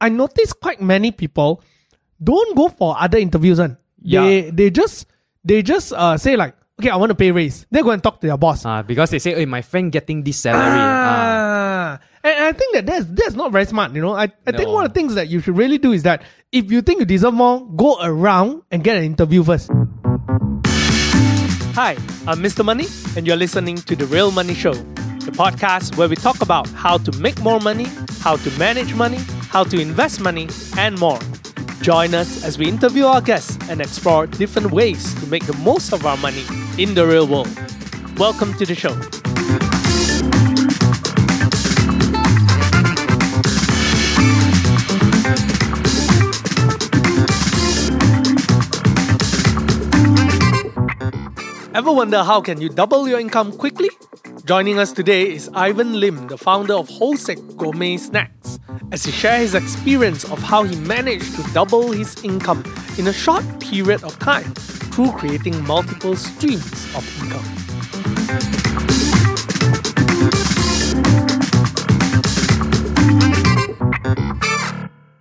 I noticed quite many people don't go for other interviews. And Yeah. They they just they just uh say like, okay, I want to pay raise. They go and talk to their boss. Uh, because they say, hey, my friend getting this salary. Ah. Ah. And I think that that's, that's not very smart, you know. I, I think one of the things that you should really do is that if you think you deserve more, go around and get an interview first. Hi, I'm Mr. Money, and you're listening to The Real Money Show, the podcast where we talk about how to make more money, how to manage money, how to invest money, and more. Join us as we interview our guests and explore different ways to make the most of our money in the real world. Welcome to the show. Ever wonder how can you double your income quickly? Joining us today is Ivan Lim, the founder of Hou Sek Gourmet Snacks, as he shares his experience of how he managed to double his income in a short period of time through creating multiple streams of income.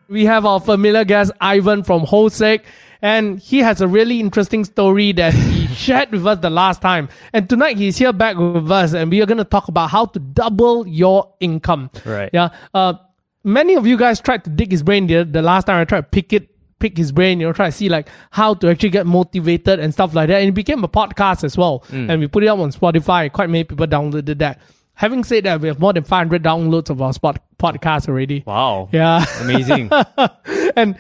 We have our familiar guest Ivan from Hou Sek, and he has a really interesting story that he shared with us the last time. And tonight he's here back with us, and we are going to talk about how to double your income. Right. Yeah. Uh, many of you guys tried to dig his brain the, the last time I tried to pick it, pick his brain, you know, try to see like how to actually get motivated and stuff like that. And it became a podcast as well, and we put it up on Spotify. Quite many people downloaded that. Having said that, we have more than 500 downloads of our spot podcast already. Wow. Yeah. Amazing. and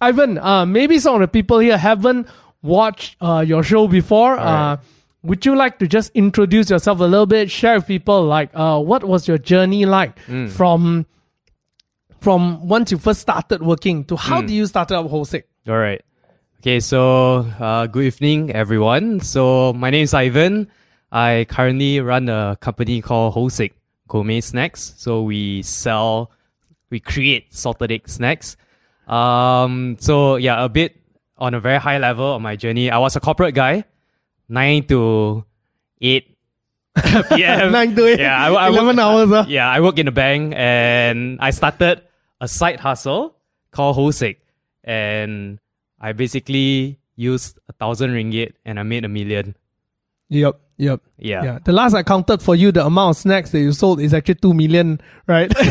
Ivan, uh, maybe some of the people here haven't watched uh, your show before. Uh, right. would you like to just introduce yourself a little bit? Share with people like uh, what was your journey like from from once you first started working to how do you started up Hou Sek? All right. Okay, so uh, good evening, everyone. So my name is Ivan. I currently run a company called Hou Sek Gourmet Snacks. So we sell, we create salted egg snacks. Um, so yeah, a bit on a very high level of my journey. I was a corporate guy, nine to eight p.m. Nine to eight, Yeah, I, I work- 11 hours. Uh. yeah, I work in a bank and I started a side hustle called Hou Sek. And I basically used a thousand ringgit and I made a million. Yep, yep. Yeah. Yeah. The last I counted for you, the amount of snacks that you sold is actually two million, right?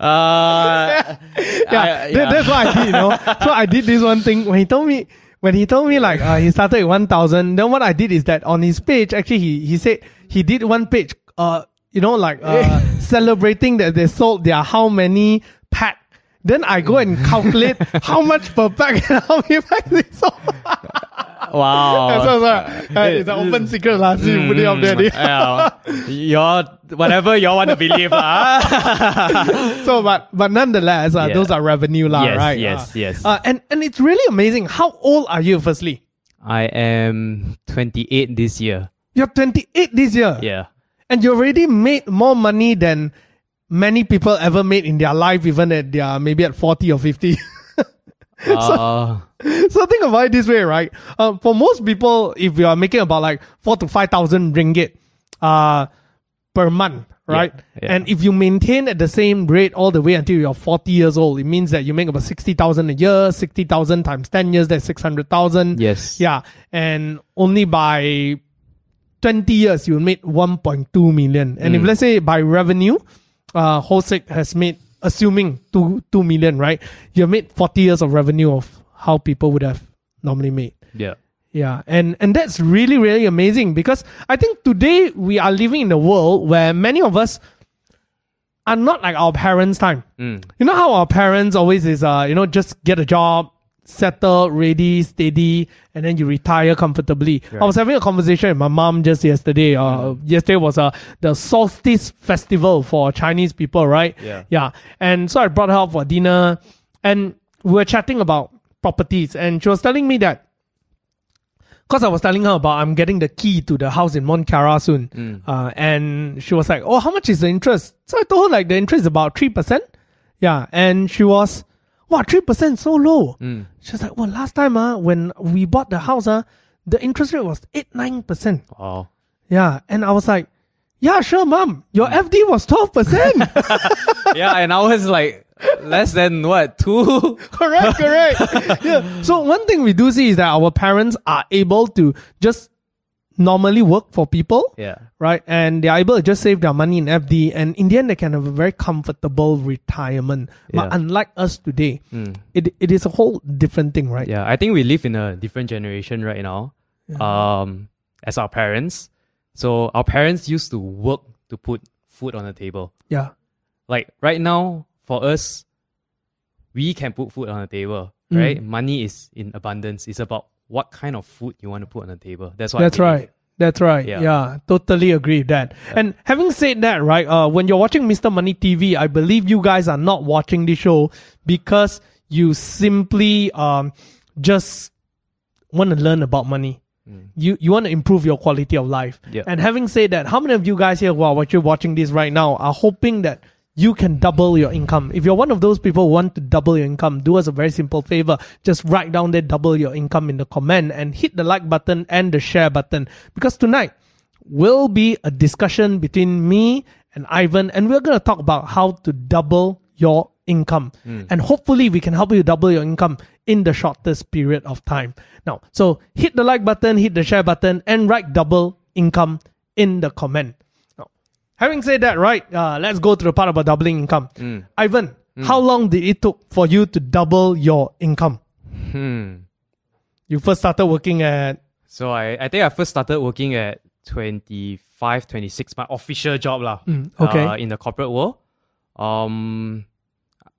Uh, yeah, I- that- that's what I did, you know. so I did this one thing when he told me when he told me like uh, he started with one thousand. Then what I did is that on his page, actually he he said he did one page, uh, you know, like uh, celebrating that they sold their how many pack. Then I go and calculate how much per pack and how many packs they sold. wow. so, so, uh, it's an open secret, lah. So you put it up there. yeah. You're, whatever you want to believe. lah. so but but nonetheless uh, Yeah. those are revenue lah, Yes, right yes, Uh, yes. uh, and and it's really amazing how old are you firstly I am 28 this year. you're 28 this year Yeah. and you already made more money than many people ever made in their life even at their maybe at 40 or 50 Uh, so think about it this way right? Uh, for most people if you are making about like 4 to 5000 ringgit uh, per month right? yeah. and if you maintain at the same rate all the way until you're 40 years old it means that you make about 60000 a year 60000 times 10 years that's 600000 yes. yeah and only by 20 years you made 1.2 million. And if let's say by revenue uh Hou Sek has made assuming 2 2 million right you have made 40 years of revenue of how people would have normally made Yeah. yeah, and and that's really really amazing because I think today we are living in a world where many of us are not like our parents' time. Mm. You know how our parents always is uh you know just get a job, settle, ready, steady, and then you retire comfortably. I was having a conversation with my mom just yesterday. Uh, yesterday was uh, the solstice festival for Chinese people, right? Yeah. Yeah, and so I brought her out for dinner, and we were chatting about properties, and she was telling me that because I was telling her about I'm getting the key to the house in Mont Kiara soon, uh, and she was like, "Oh, how much is the interest?" So I told her like the interest is about three percent. Yeah, and she was, "Wow, three percent so low." She was like, "Well, last time uh, when we bought the house uh, the interest rate was eight nine percent." Wow. Yeah, and I was like, Yeah, sure, mom. Your FD was 12%. yeah, and I was like less than what two. correct, correct. yeah. So one thing we do see is that our parents are able to just normally work for people. Yeah. Right. And they're able to just save their money in FD. And in the end, they can have a very comfortable retirement. But Yeah. unlike us today, Mm. it, it is a whole different thing, right? Yeah, I think we live in a different generation right now. Um, as our parents, so our parents used to work to put food on the table. Yeah. Like right now, for us, we can put food on the table, Mm. right? Money is in abundance. It's about what kind of food you want to put on the table. That's what. That's right. That's right. Yeah. Yeah. totally agree with that. And having said that, right, uh, when you're watching Mr. Money TV, I believe you guys are not watching the show because you simply um just want to learn about money. You you want to improve your quality of life. Yeah. And having said that, how many of you guys here who are watching watching this right now are hoping that you can double your income? If you're one of those people who want to double your income, do us a very simple favor. Just write down there double your income in the comment and hit the like button and the share button. Because tonight will be a discussion between me and Ivan, and we're going to talk about how to double your income. Hmm. And hopefully, we can help you double your income in the shortest period of time. Now, so hit the like button, hit the share button, and write double income in the comment. Having said that, right, uh, let's go to the part about doubling income. Ivan, how long did it took for you to double your income? Hmm. You first started working at So I, I think I first started working at 25, 26, my official job lah. Mm, okay. Uh, in the corporate world. Um,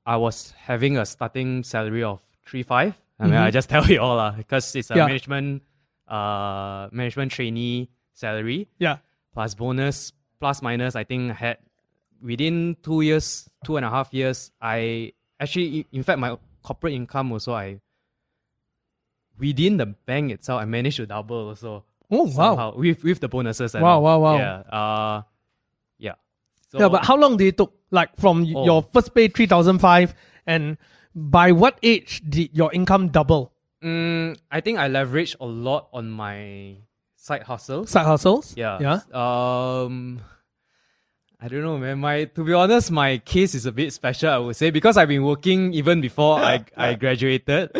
I was having a starting salary of three five. I mean, I just tell you all lah, because it's a Mm-hmm. Yeah. management, uh, management trainee salary yeah. plus bonus plus minus. I think I had within two years, two and a half years. I actually, in fact, my corporate income also I within the bank itself, I managed to double also. Oh wow. somehow, with with the bonuses. And Wow, all. wow, wow. Yeah. Uh, yeah. So, yeah, but how long did it took? Like from Oh. your first pay three thousand five, and by what age did your income double? Mm, I think I leveraged a lot on my side hustles. Side hustles. Yeah. Yeah. Um, I don't know, man. My to be honest, my case is a bit special. I would say because I've been working even before I I graduated.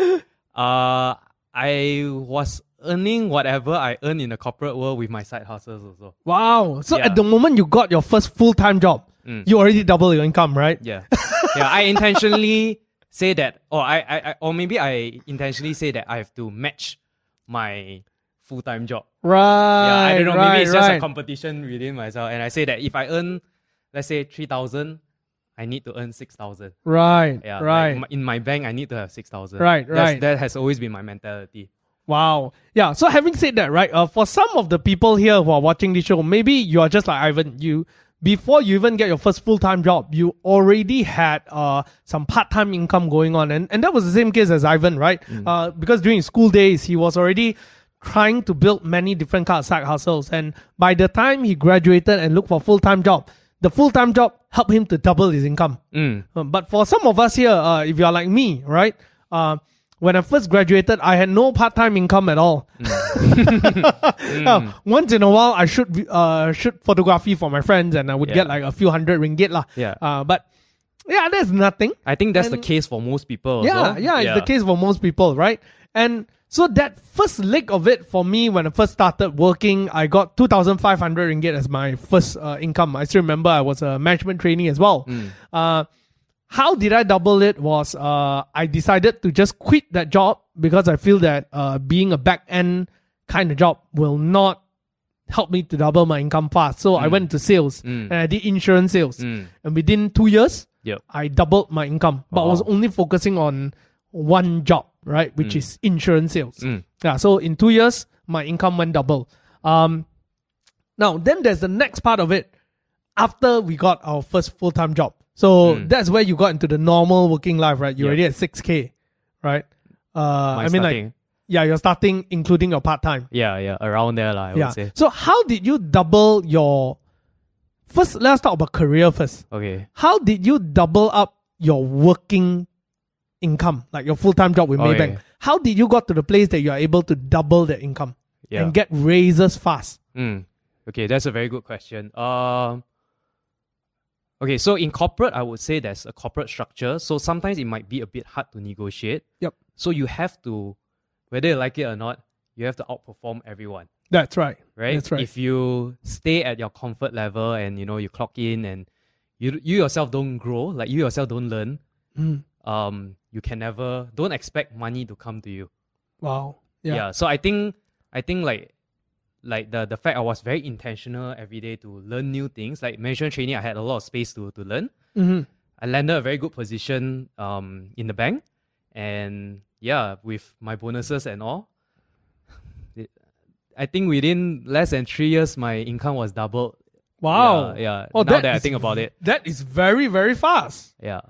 Uh, I was earning whatever I earn in the corporate world with my side hustles also. Wow. So Yeah. at the moment you got your first full time job, Mm. you already double your income, right? Yeah, yeah. I intentionally say that, or I, I, I, or maybe I intentionally say that I have to match my full time job. Right. Yeah, I don't know. Right, maybe it's just right. a competition within myself, and I say that if I earn, let's say three thousand, I need to earn six thousand. right. Yeah, right. Like, in my bank, I need to have six thousand. Right, right. That has always been my mentality. Wow. Yeah. So having said that, right, uh, for some of the people here who are watching this show, maybe you are just like Ivan. You before you even get your first full time job, you already had uh some part time income going on, and and that was the same case as Ivan, right? Uh, because during school days, he was already trying to build many different kind of side hustles, and by the time he graduated and looked for full time job, the full time job helped him to double his income. Mm. Um, but for some of us here, uh, if you are like me, right? Uh, when I first graduated, I had no part-time income at all. Uh, once in a while, I shoot vi- uh, shoot photography for my friends, and I would Yeah. get like a few hundred ringgit lah. Yeah. Uh, but yeah, that's nothing. I think that's the case for most people. Yeah, also. yeah, it's the case for most people, right? And so that first leg of it for me, when I first started working, I got two thousand five hundred ringgit as my first uh, income. I still remember I was a management trainee as well. Uh, how did I double it? Was uh, I decided to just quit that job because I feel that uh, being a back end kind of job will not help me to double my income fast. So I went to sales and I did insurance sales. Mm. And within two years, Yep. I doubled my income, but I was only focusing on one job, right? Which is insurance sales. Mm. Yeah. So in two years, my income went double. Um, now then there's the next part of it after we got our first full time job. So Mm. that's where you got into the normal working life, right? You're Yep. already at 6K, right? Uh, My I mean, like, yeah, you're starting including your part time. yeah, yeah, around there, I Yeah. would say. So how did you double your first? Let's talk about career first. Okay. How did you double up your working income, like your full time job with Okay. Maybank? How did you got to the place that you are able to double the income Yeah. and get raises fast? Mm. Okay, that's a very good question. Um, okay, so in corporate, I would say there's a corporate structure. So sometimes it might be a bit hard to negotiate. Yep. So you have to, whether you like it or not, you have to outperform everyone, That's right. right? That's right. If you stay at your comfort level and you know you clock in and you you yourself don't grow, like you yourself don't learn, Mm. Um, you can never don't expect money to come to you. Wow. Yeah. Yeah. So I think I think like like the the fact I was very intentional every day to learn new things. Like management training, I had a lot of space to to learn. Mhm. I landed a very good position um in the bank, and yeah, with my bonuses and all, it- I think within less than three years, my income was doubled. Wow. Yeah. yeah. Oh, now that, I think about it, That is very, very fast. yeah,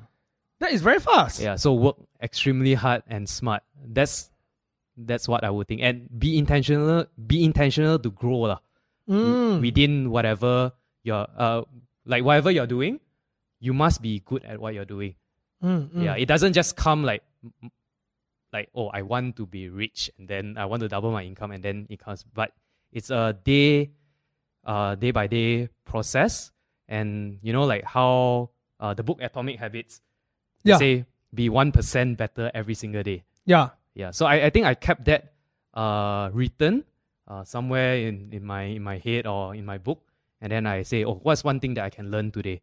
That is very fast. yeah. So work extremely hard and smart. That's that's what I would think, and be intentional. Be intentional to grow lah. Mm. within whatever you're uh like whatever you're doing, you must be good at what you're doing. Mm, mm. Yeah, it doesn't just come like like oh I want to be rich and then I want to double my income and then it comes. But it's a day uh day by day process and you know like how uh the book Atomic Habits Yeah. say be one percent better every single day. Yeah. Yeah, so I, I think I kept that uh, written uh, somewhere in, in my in my head or in my book, and then I say, oh, what's one thing that I can learn today?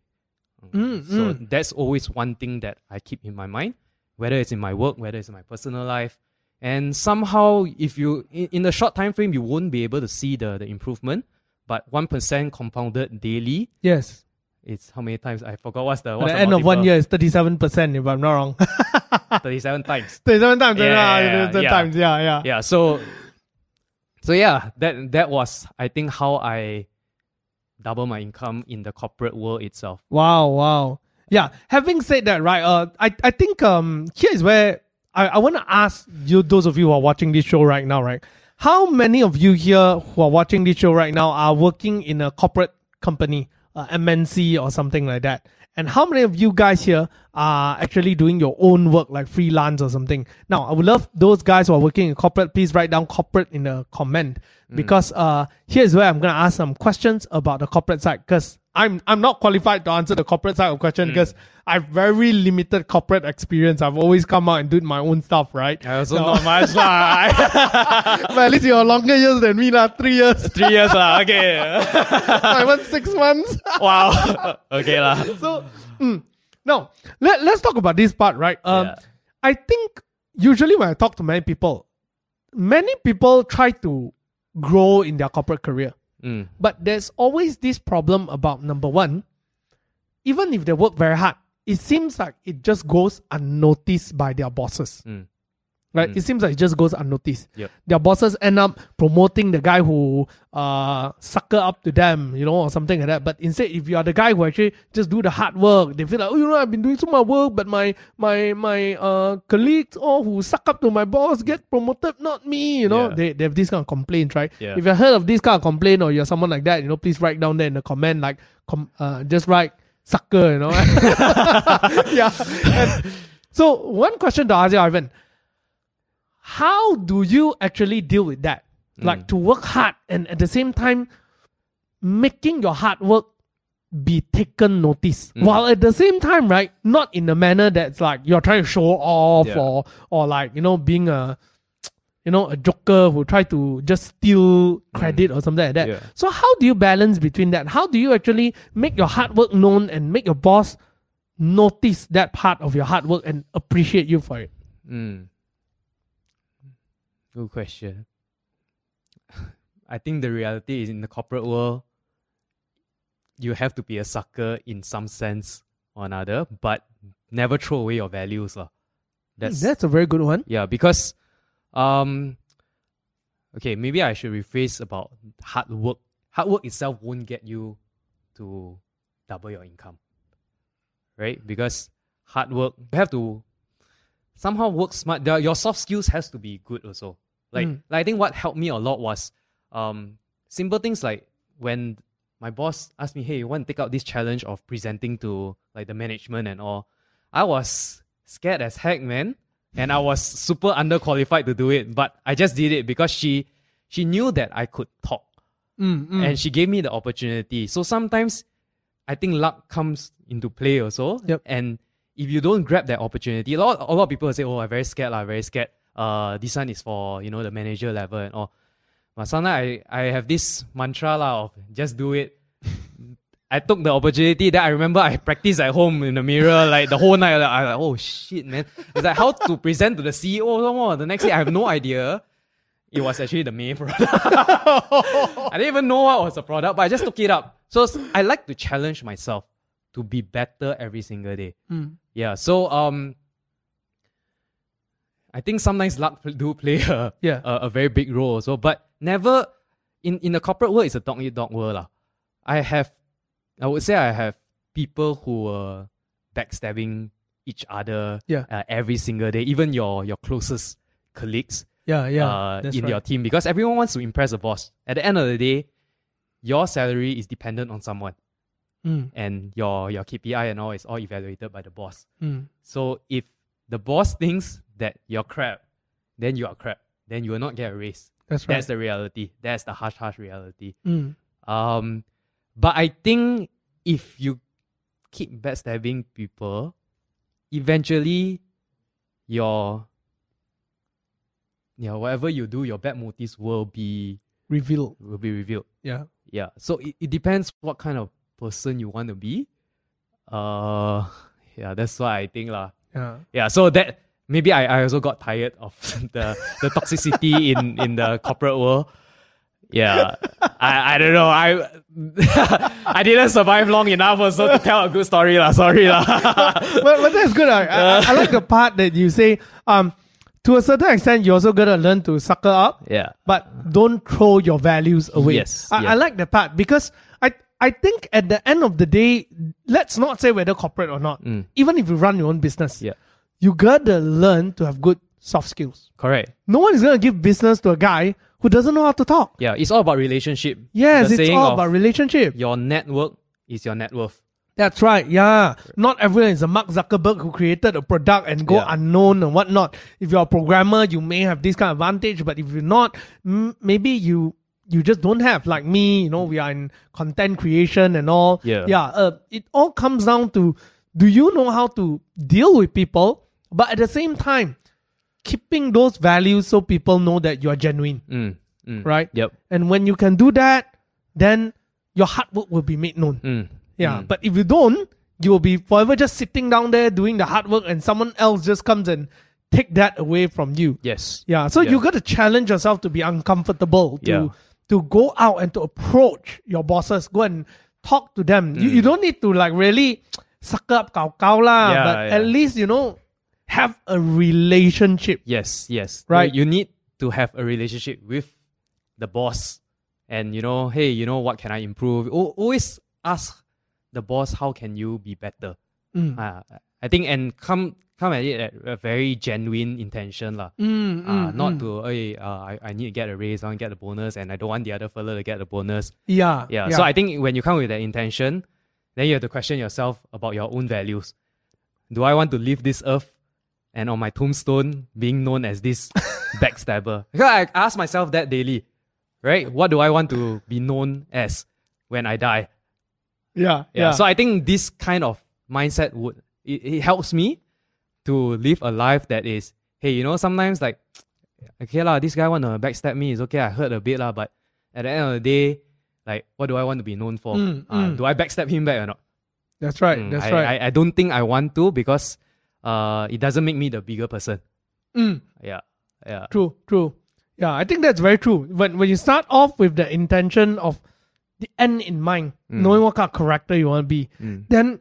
Mm, so mm. that's always one thing that I keep in my mind, whether it's in my work, whether it's in my personal life, and somehow if you in, in a short time frame you won't be able to see the the improvement, but one percent compounded daily, Yes. It's how many times I forgot what's the At what's the the end of one year is thirty-seven percent, if I'm not wrong. thirty-seven times. thirty-seven times. Yeah, Yeah, yeah, yeah, times. Yeah, yeah. yeah so so yeah that that was i think how i double my income in the corporate world itself Wow, wow. Yeah. Having said that, right? Uh, I I think um here is where I, I want to ask you, those of you who are watching this show right now, right? How many of you here who are watching this show right now are working in a corporate company, uh, MNC or something like that? And how many of you guys here are actually doing your own work, like freelance or something? Now, I would love those guys who are working in corporate. Please write down corporate in the comment because uh, here's where I'm gonna ask some questions about the corporate side because I'm I'm not qualified to answer the corporate side of question because I've very limited corporate experience. I've always come out and did my own stuff, right? i also So- not much lah. but at least you're longer years than me, lah. Three years. three years lah. okay I went six months. wow okay lah. so mm, no, let, let's talk about this part, right? Um, Yeah. I think usually when I talk to many people, many people try to grow in their corporate career. Mm, But there's always this problem about number one, even if they work very hard, it seems like it just goes unnoticed by their bosses. mm, Right? It seems like it just goes unnoticed. Yep. Their bosses end up promoting the guy who uh sucker up to them, you know, or something like that. But instead, if you are the guy who actually just do the hard work, they feel like, oh, you know, I've been doing so much work, but my my my uh colleagues all who suck up to my boss get promoted, not me. You know, Yeah. they, they have this kind of complaint, right? Yeah. If you've heard of this kind of complaint or you're someone like that, you know, please write down there in the comment, like, com- uh, just write sucker, you know. yeah. And so one question to ask you, Ivan, how do you actually deal with that? Mm. Like to work hard and at the same time making your hard work be taken notice mm. while at the same time right not in a manner that's like you're trying to show off Yeah. or or like you know being a you know a joker who try to just steal credit mm. or something like that Yeah. so how do you balance between that how do you actually make your hard work known and make your boss notice that part of your hard work and appreciate you for it mm. Good question i think the reality is in the corporate world you have to be a sucker in some sense or another but never throw away your values lah. that's that's a very good one Yeah, because um okay, maybe I should rephrase about hard work. Hard work itself won't get you to double your income. Right? Because hard work you have to somehow work smart. Your soft skills has to be good also. Like, Mm. like I think what helped me a lot was um simple things like when my boss asked me, Hey, you want to take out this challenge of presenting to like the management and all. I was scared as heck, man. And I was super underqualified to do it. But I just did it because she she knew that I could talk. Mm, mm. and she gave me the opportunity. So sometimes I think luck comes into play also. Yep. And if you don't grab that opportunity, a lot, a lot of people say, "Oh, I'm very scared, lah, very scared." Uh, this one is for you know the manager level and all. But sometimes I, I have this mantra lah of just do it. I took the opportunity that I remember I practiced at home in the mirror like the whole night. Like, I like, oh shit, man. It's like how to present to the CEO. The next day I have no idea. It was actually the main product. I didn't even know what was the product, but I just took it up. So I like to challenge myself to be better every single day. Mm. Yeah. So um I think sometimes luck do play a, Yeah. a, a very big role also, but never in, in the corporate world it's a dog eat dog world. lah. I have I would say I have people who were backstabbing each other Yeah. uh, every single day, even your your closest colleagues Yeah, yeah. uh, in right. your team because everyone wants to impress the boss. At the end of the day, your salary is dependent on someone Mm, and your your KPI and all is all evaluated by the boss. mm. So if the boss thinks that you're crap, then you are crap. Then you will not get a raise. That's right. That's the reality. That's the harsh, harsh reality. Mm, Um, but I think if you keep backstabbing people, eventually your yeah, whatever you do, your bad motives will be revealed. will be revealed. Yeah. Yeah. So it, it depends what kind of person you want to be. Uh yeah, that's why I think lah. Yeah. Yeah, so that maybe I, I also got tired of the the toxicity in in the corporate world. Yeah, I, I don't know. I I didn't survive long enough also to tell a good story lah. Sorry lah. but, but that's good. I, I, I like the part that you say, um, to a certain extent, you're also gotta learn to sucker up, yeah, but don't throw your values away. Yes, I, yeah. I like the part because I I think at the end of the day, let's not say whether corporate or not. Even if you run your own business, Mm. yeah, you gotta learn to have good soft skills. correct. No one is gonna give business to a guy who doesn't know how to talk. Yeah, it's all about relationship. Yes, The it's all about relationship. your network is your net worth. That's right. Yeah. Not everyone is a Mark Zuckerberg who created a product and go Yeah. unknown and whatnot. If you're a programmer, you may have this kind of advantage, but if you're not, m- maybe you you just don't have. Like me, you know, we are in content creation and all. Yeah. Yeah. Uh, it all comes down to do you know how to deal with people, but at the same time, keeping those values so people know that you are genuine, Mm, mm. right? Yep. And when you can do that, then your hard work will be made known. Mm, Yeah, mm. but if you don't, you will be forever just sitting down there doing the hard work, and someone else just comes and take that away from you. Yes. Yeah, so Yeah. you got to challenge yourself to be uncomfortable, to Yeah. to go out and to approach your bosses, go and talk to them. You, you don't need to like really suck up cow cow lah, Mm. Yeah, but yeah. at least you know have a relationship. Yes, yes. Right. You, need to have a relationship with the boss. And you know, hey, you know what can I improve? Al- Always ask the boss how can you be better. Mm. Uh, I think and come come at it at a very genuine intention lah. Mm, Uh, mm, not mm. to hey, uh, I, I need to get a raise, I want to get a bonus, and I don't want the other fella to get the bonus. yeah, Yeah. So I think when you come with that intention, then you have to question yourself about your own values. Do I want to leave this earth and on my tombstone being known as this backstabber? Because I ask myself that daily, right? What do I want to be known as when I die? yeah, Yeah. yeah. So I think this kind of mindset would it, it helps me to live a life that is, hey, you know, sometimes like, okay lah, this guy wanna backstab me. It's okay, I hurt a bit lah, but at the end of the day, like, what do I want to be known for? Mm, Uh, mm. Do I backstab him back or not? that's right. Mm, that's I, right. I, I don't think I want to because uh, it doesn't make me the bigger person. Mm. Yeah, yeah, True, true. Yeah, I think that's very true. When when you start off with the intention of the end in mind, knowing what kind of character you want to be, Mm. then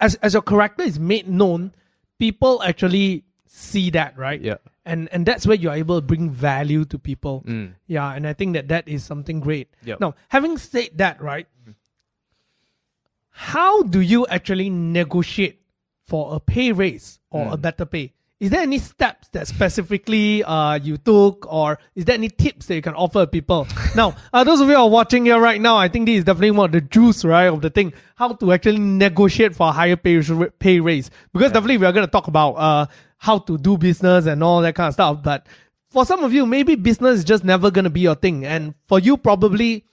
as as your character is made known, people actually see that, right? yeah. And and that's where you're able to bring value to people. Mm. Yeah, and I think that that is something great. Yep. Now, having said that, right? How do you actually negotiate for a pay raise or Hmm. a better pay? Is there any steps that specifically uh, you took, or is there any tips that you can offer people? now, uh, those of you who are watching here right now, I think this is definitely one of the juice, right, of the thing. How to actually negotiate for a higher pay pay raise? Because definitely we are going to talk about uh, how to do business and all that kind of stuff. But for some of you, maybe business is just never gonna be your thing, and for you, probably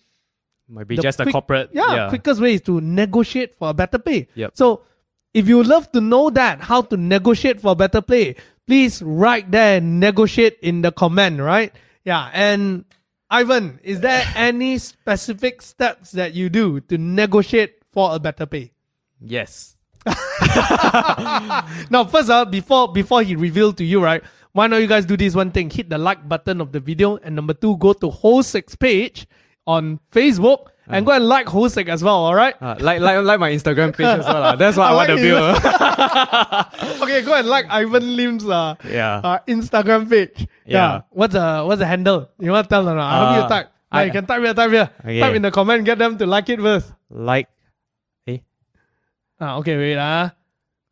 Might be just a corporate. yeah, yeah. quickest way is to negotiate for a better pay. Yep. So if you love to know that how to negotiate for better pay, please write there negotiate in the comment, right? Yeah. And Ivan, is there any specific steps that you do to negotiate for a better pay? Yes. Now, first, uh, before before he revealed to you, right? Why don't you guys do this one thing? Hit the like button of the video, and number two, go to Hou Sek's page on Facebook and go and like Hou Sek as well. All right. Uh, like like like my Instagram page as well. lah. That's what I, want like to build. okay, go and like Ivan Lim's uh, yeah. uh, Instagram page. Yeah. What's the what's the handle? You want to tell them? Uh, How do you Uh, type? I- you can type here, type here. Okay. Type in the comment, get them to like it first. like eh Ah, okay, wait. Uh.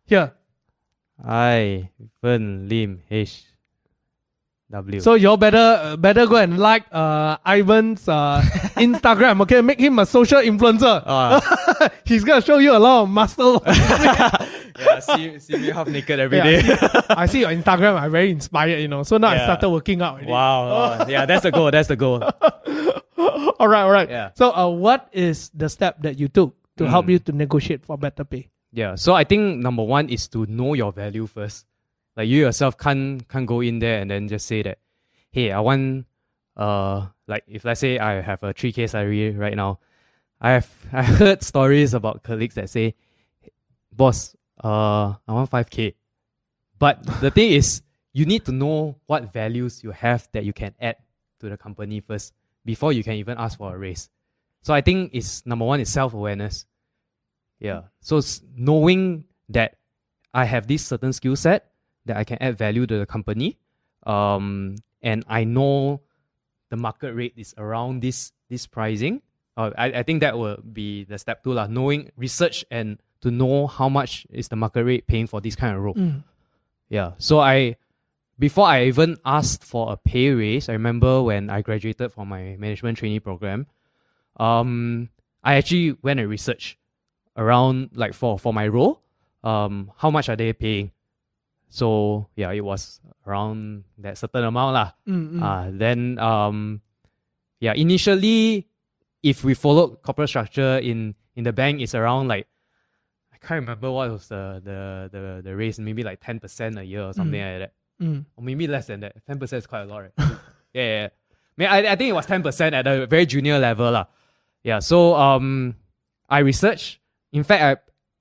Here. I Ven Lim H W. So you all better uh, better go and like uh, Ivan's uh, Instagram. Okay, make him a social influencer. Ah. He's gonna show you a lot of muscle. yeah, see, see me half naked every Yeah, day. I, see, I see your Instagram. I'm very inspired. You know. So now I started working out. already. wow. Yeah, that's the goal. That's the goal. all right, all right. Yeah. So, uh, what is the step that you took to help Mm. you to negotiate for better pay? Yeah. So I think number one is to know your value first. Like you yourself can't can't go in there and then just say that, hey, I want uh like if let's say I have a three K salary right now, I have I heard stories about colleagues that say, boss, uh I want five K. But the thing is you need to know what values you have that you can add to the company first before you can even ask for a raise. So I think it's number one is self awareness. Yeah. So knowing that I have this certain skill set that I can add value to the company, um, and I know the market rate is around this this pricing. Uh, I, I think that will be the step two lah. Knowing research and to know how much is the market rate paying for this kind of role. Yeah. So I before I even asked for a pay raise, I remember when I graduated from my management trainee program, um, I actually went and researched around like for for my role, um, how much are they paying? So yeah, it was around that certain amount lah. Mm, mm. Uh, then um, yeah, initially, if we followed corporate structure in in the bank, it's around like I can't remember what was the the the, the raise, maybe like ten percent a year or something like that, Mm. or maybe less than that. Ten percent is quite a lot, right? yeah, yeah. yeah. I, mean, I I think it was ten percent at a very junior level lah. Yeah, so um, I researched. In fact, I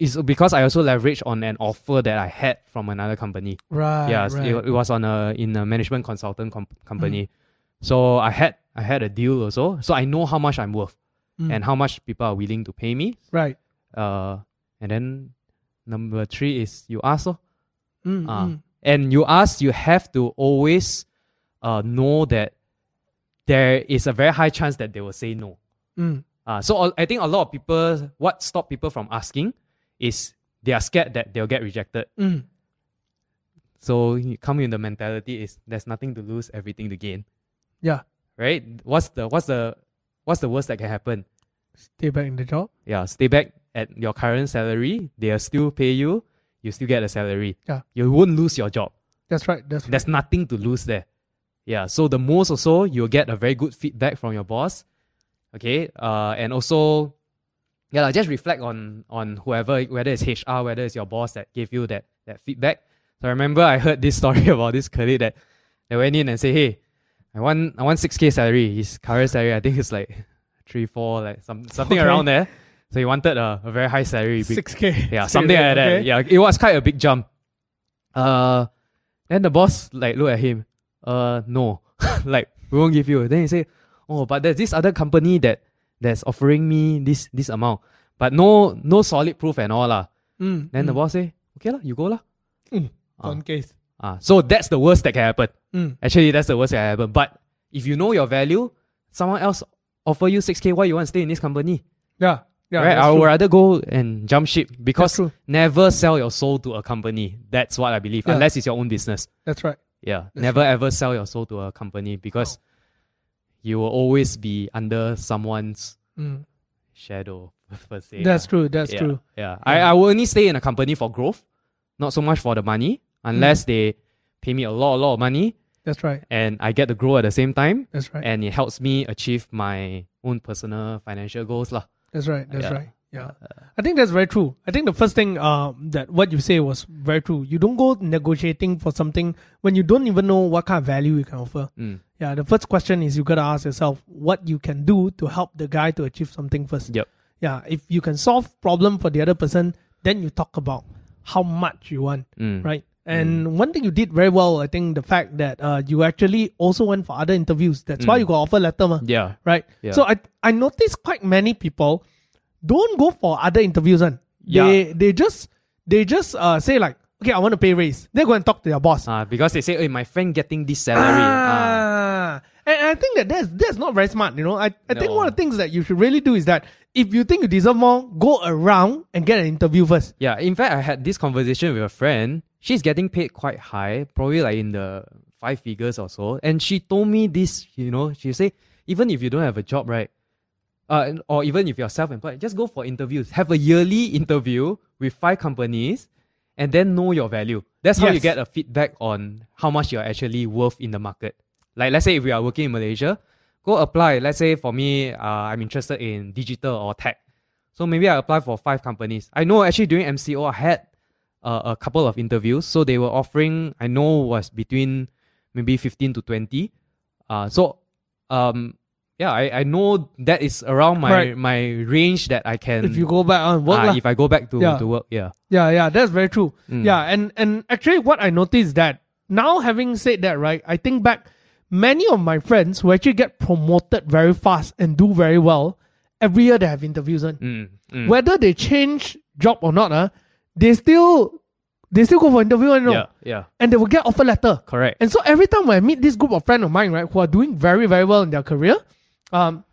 it's because I also leveraged on an offer that I had from another company Right. yeah, right. it, it was on a in a management consultant com- company. So I had I had a deal also. So I know how much I'm worth Mm. and how much people are willing to pay me. right. Uh, and then number three is you ask. Oh. Mm, Uh, mm. And you ask, you have to always uh, know that there is a very high chance that they will say no. Mm. Uh, so uh, I think a lot of people, what stop people from asking is they are scared that they'll get rejected. Mm. So you come in the mentality is there's nothing to lose, everything to gain. Yeah. Right? What's the what's the what's the worst that can happen? Stay back in the job. Yeah, stay back at your current salary, they'll still pay you, you still get a salary. Yeah. You won't lose your job. That's right. That's right. There's nothing to lose there. Yeah. So the most also you'll get a very good feedback from your boss. Okay. Uh and also yeah, like, just reflect on on whoever, whether it's HR, whether it's your boss that gave you that that feedback. So I remember I heard this story about this colleague that they went in and say, Hey, I want I want six K salary. His current salary, I think it's like three, four, like some something Okay. around there. So he wanted a, a very high salary. Six K. yeah, something like that. Yeah, it was quite a big jump. Uh, then the boss like look at him. Uh, no, like we won't give you. Then he say, oh, but there's this other company that that's offering me this this amount, but no no solid proof and all lah. Mm, Then the mm. boss say, okay lah, you go lah. Mm. Ah. On case. Ah, so that's the worst that can happen. Mm. Actually, that's the worst that can happen. But if you know your value, someone else offer you six k, why you want to stay in this company? Yeah. Yeah. right? I would true. rather go and jump ship because never sell your soul to a company. That's what I believe, Yeah. unless it's your own business. That's right. Yeah, That's never ever sell your soul to a company because you will always be under someone's Mm. shadow per se. That's true. That's yeah, true. Yeah, I, I will only stay in a company for growth, not so much for the money, unless Mm. they pay me a lot, a lot of money. That's right. and I get to grow at the same time, That's right. and it helps me achieve my own personal financial goals lah. That's right. That's Yeah. right. Yeah. I think that's very true. I think the first thing um, that what you say was very true. You don't go negotiating for something when you don't even know what kind of value you can offer. Mm. Yeah, the first question is you gotta ask yourself what you can do to help the guy to achieve something first. Yep. Yeah, if you can solve problem for the other person, then you talk about how much you want, Mm. right? And one thing you did very well, I think the fact that uh, you actually also went for other interviews. That's why Mm. you got offer letter, ma, Yeah. right? Yeah. So I I noticed quite many people don't go for other interviews. And they they just they just uh, say like, okay, I want to pay raise. They go and talk to their boss. Ah, because they say, "Hey, my friend getting this salary." Ah. Ah. And I think that that's, that's not very smart, you know. I, I think one of the things that you should really do is that if you think you deserve more, go around and get an interview first. Yeah, in fact, I had this conversation with a friend. She's getting paid quite high, probably like in the five figures or so. And she told me this, you know, she say, even if you don't have a job, right? Uh, or even if you're self-employed, just go for interviews. Have a yearly interview with five companies and then know your value. That's how you get a feedback on how much you're actually worth in the market. Like let's say if we are working in Malaysia, go apply. Let's say for me, uh, I'm interested in digital or tech. So maybe I apply for five companies. I know actually during MCO I had uh, a couple of interviews. So they were offering, I know was between maybe 15 to 20. Uh, so um, yeah, I, I know that is around my Correct. my range that I can If you go back on work, ah, lah. if I go back to, Yeah. to work. Yeah. yeah, yeah, that's very true. Mm. Yeah, and and actually, what I noticed that now, having said that, right, I think back, many of my friends who actually get promoted very fast and do very well, every year they have interviews on. Mm, mm. Whether they change job or not, uh, they still they still go for interview, you know, Yeah, yeah, and they will get offer letter. correct. And so every time when I meet this group of friends of mine, right, who are doing very, very well in their career, um,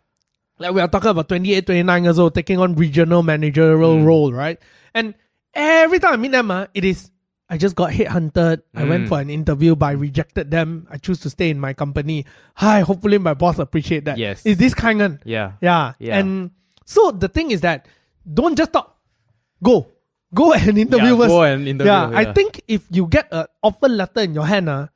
like we are talking about 28, 29 years old, taking on regional managerial Mm. role, right? And every time I meet them, uh, it is, I just got headhunted. I went Mm. for an interview, but I rejected them. I choose to stay in my company. Hi, hopefully my boss appreciate that. Yes. Is this kind of, Yeah. yeah. Yeah. And so the thing is that don't just talk. Go. Go and interview Yeah, first. go and interview, yeah, I think if you get an offer letter in your hand, uh,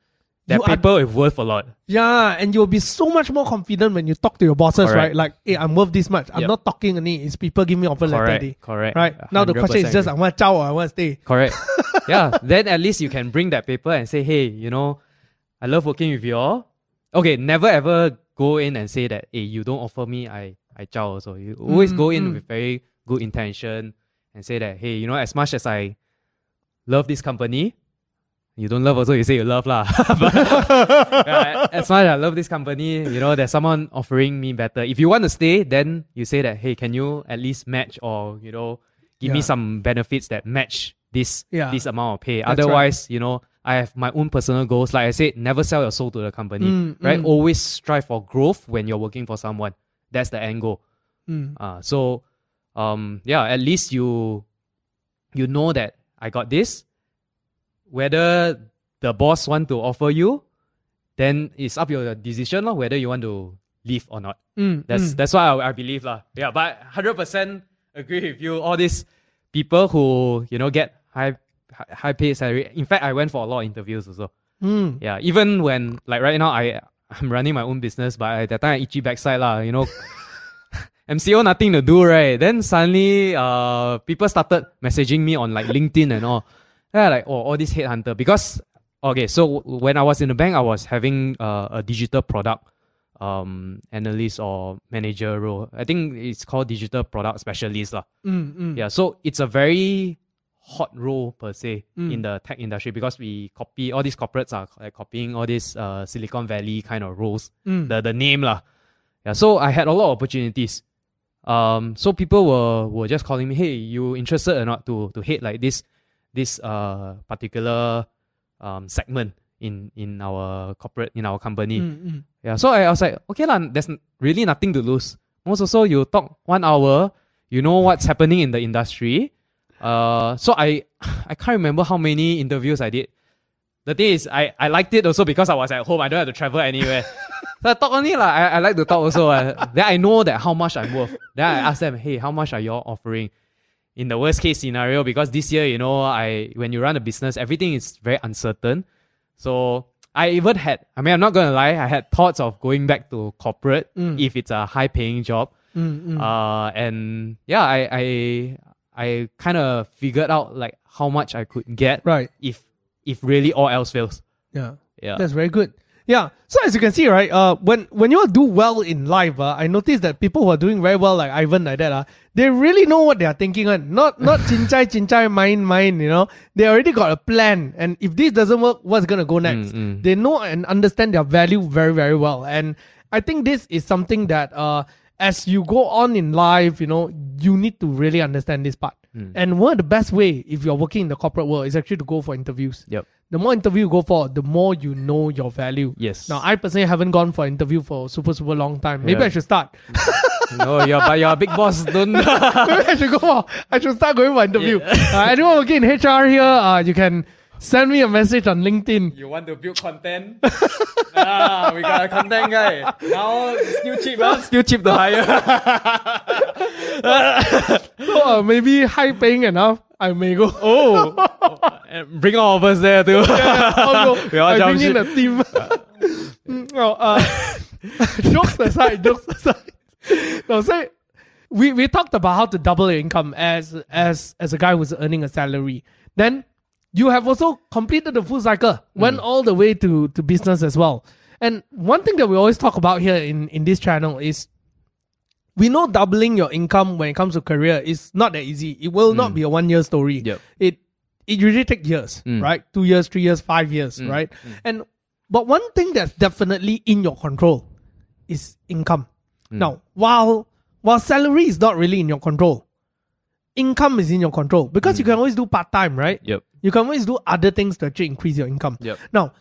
That you are paper is worth a lot. yeah, and you'll be so much more confident when you talk to your bosses, Correct. right? Like, hey, I'm worth this much. I'm Yep. not talking any. It's people give me offer letter. Correct. Right now, the question is just, I want chow or I want to stay. Correct. yeah. Then at least you can bring that paper and say, hey, you know, I love working with you all. Okay, never ever go in and say that, hey, you don't offer me, I I chow also. You always Mm, go in mm. with very good intention and say that, hey, you know, as much as I love this company, you don't love also, you say you love lah. But, yeah, as much as I love this company, you know, there's someone offering me better. If you want to stay, then you say that, hey, can you at least match or, you know, give me some benefits that match this Yeah. this amount of pay. That's right. Otherwise, you know, I have my own personal goals. Like I said, never sell your soul to the company. Mm, right? mm. Always strive for growth when you're working for someone. That's the end goal. Mm. Uh, so um yeah, at least you you know that I got this. Whether the boss want to offer you, then it's up your decision lor, whether you want to leave or not. Mm, That's mm. that's what I, I believe lah. Yeah, but hundred percent agree with you. All these people who you know get high high paid salary. In fact, I went for a lot of interviews also. Mm. Yeah, even when like right now I I'm running my own business, but at that time I itchy backside lah. You know, MCO nothing to do right. Then suddenly uh people started messaging me on like LinkedIn and all. Yeah, like oh all this headhunter because okay. So when I was in the bank, I was having uh, a digital product um analyst or manager role. I think it's called digital product specialist lah. Mm, mm. Yeah, so it's a very hot role per se Mm. in the tech industry because we copy all these corporates are like copying all these uh, Silicon Valley kind of roles. Mm. The the name lah. Yeah, so I had a lot of opportunities. Um, so people were were just calling me, hey, you interested or not to to hit like this this uh particular um segment in in our corporate in our company. Mm, mm. Yeah, so I, I was like, okay lah, there's really nothing to lose. Most also, you talk one hour, you know what's happening in the industry. Uh, so I I can't remember how many interviews I did. The thing is, I, I liked it also because I was at home. I don't have to travel anywhere. so I talk only lah. I, I like to talk also. Uh, then I know that how much I'm worth. Then I ask them, hey, how much are you offering? In the worst case scenario, because this year, you know, I when you run a business, everything is very uncertain. So I even had, I mean, I'm not going to lie, I had thoughts of going back to corporate Mm. if it's a high paying job. Mm, mm. Uh, and yeah, I, I, I kind of figured out like how much I could get right. if, if really all else fails. Yeah. Yeah. That's very good. Yeah. So as you can see, right, uh, when when you all do well in life, uh, I noticed that people who are doing very well, like Ivan, like that, uh, they really know what they are thinking on. Not not chinchai chinchai mind mind. You know, they already got a plan, and if this doesn't work, what's gonna go next? mm. They know and understand their value very very well, and I think this is something that uh, as you go on in life, you know, you need to really understand this part. Mm. And one of the best way if you're working in the corporate world is actually to go for interviews Yep. The more interview you go for, the more you know your value. Yes. Now, I personally haven't gone for interview for super super long time. Maybe Yeah. I should start. no, you're, but you're a big boss. Don't. Maybe I should go for. I should start going for interview. Uh, anyone working in HR here, uh, you can send me a message on LinkedIn. You want to build content? ah, we got a content guy. Now it's still cheap, huh? Still cheap to hire. So uh, maybe high paying enough, I may go. oh, and bring all of us there too. I'll go. We all I jump bring in ship. a team. Mm, well, uh, jokes aside, jokes aside. No, say we, we talked about how to double your income as as as a guy who's earning a salary. Then you have also completed the full cycle, went all the way to to business as well. And one thing that we always talk about here in in this channel is we know doubling your income when it comes to career is not that easy. It will not mm. be a one year story. Yep. It it usually takes years, Mm. right? Two years, three years, five years, mm. right? Mm. And but one thing that's definitely in your control is income. Now, while while salary is not really in your control, income is in your control because you can always do part time, right? Yep. You can always do other things to actually increase your income. Yep. Now,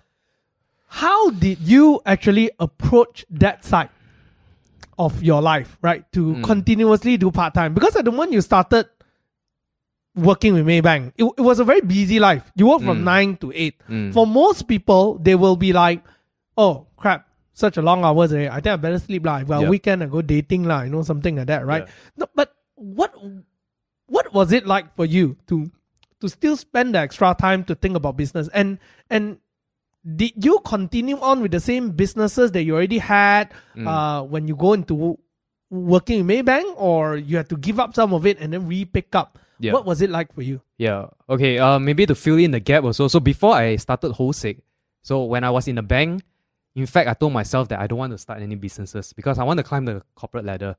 how did you actually approach that side of your life, right? To Hmm. continuously do part time? Because at the moment you started working with Maybank, it, it was a very busy life. You work from Mm. nine to eight. Mm. For most people, they will be like, oh, crap. Such a long hours. Eh? I think I better sleep lah. well, Yep. weekend, I go dating lah. You know something like that, right? Yeah. No, but what what was it like for you to to still spend the extra time to think about business and and did you continue on with the same businesses that you already had Mm. uh, when you go into working in Maybank or you had to give up some of it and then re-pick up? Yeah. What was it like for you? Yeah. Okay. Uh, maybe to fill in the gap also. So before I started Hou Sek, so when I was in the bank, in fact, I told myself that I don't want to start any businesses because I want to climb the corporate ladder.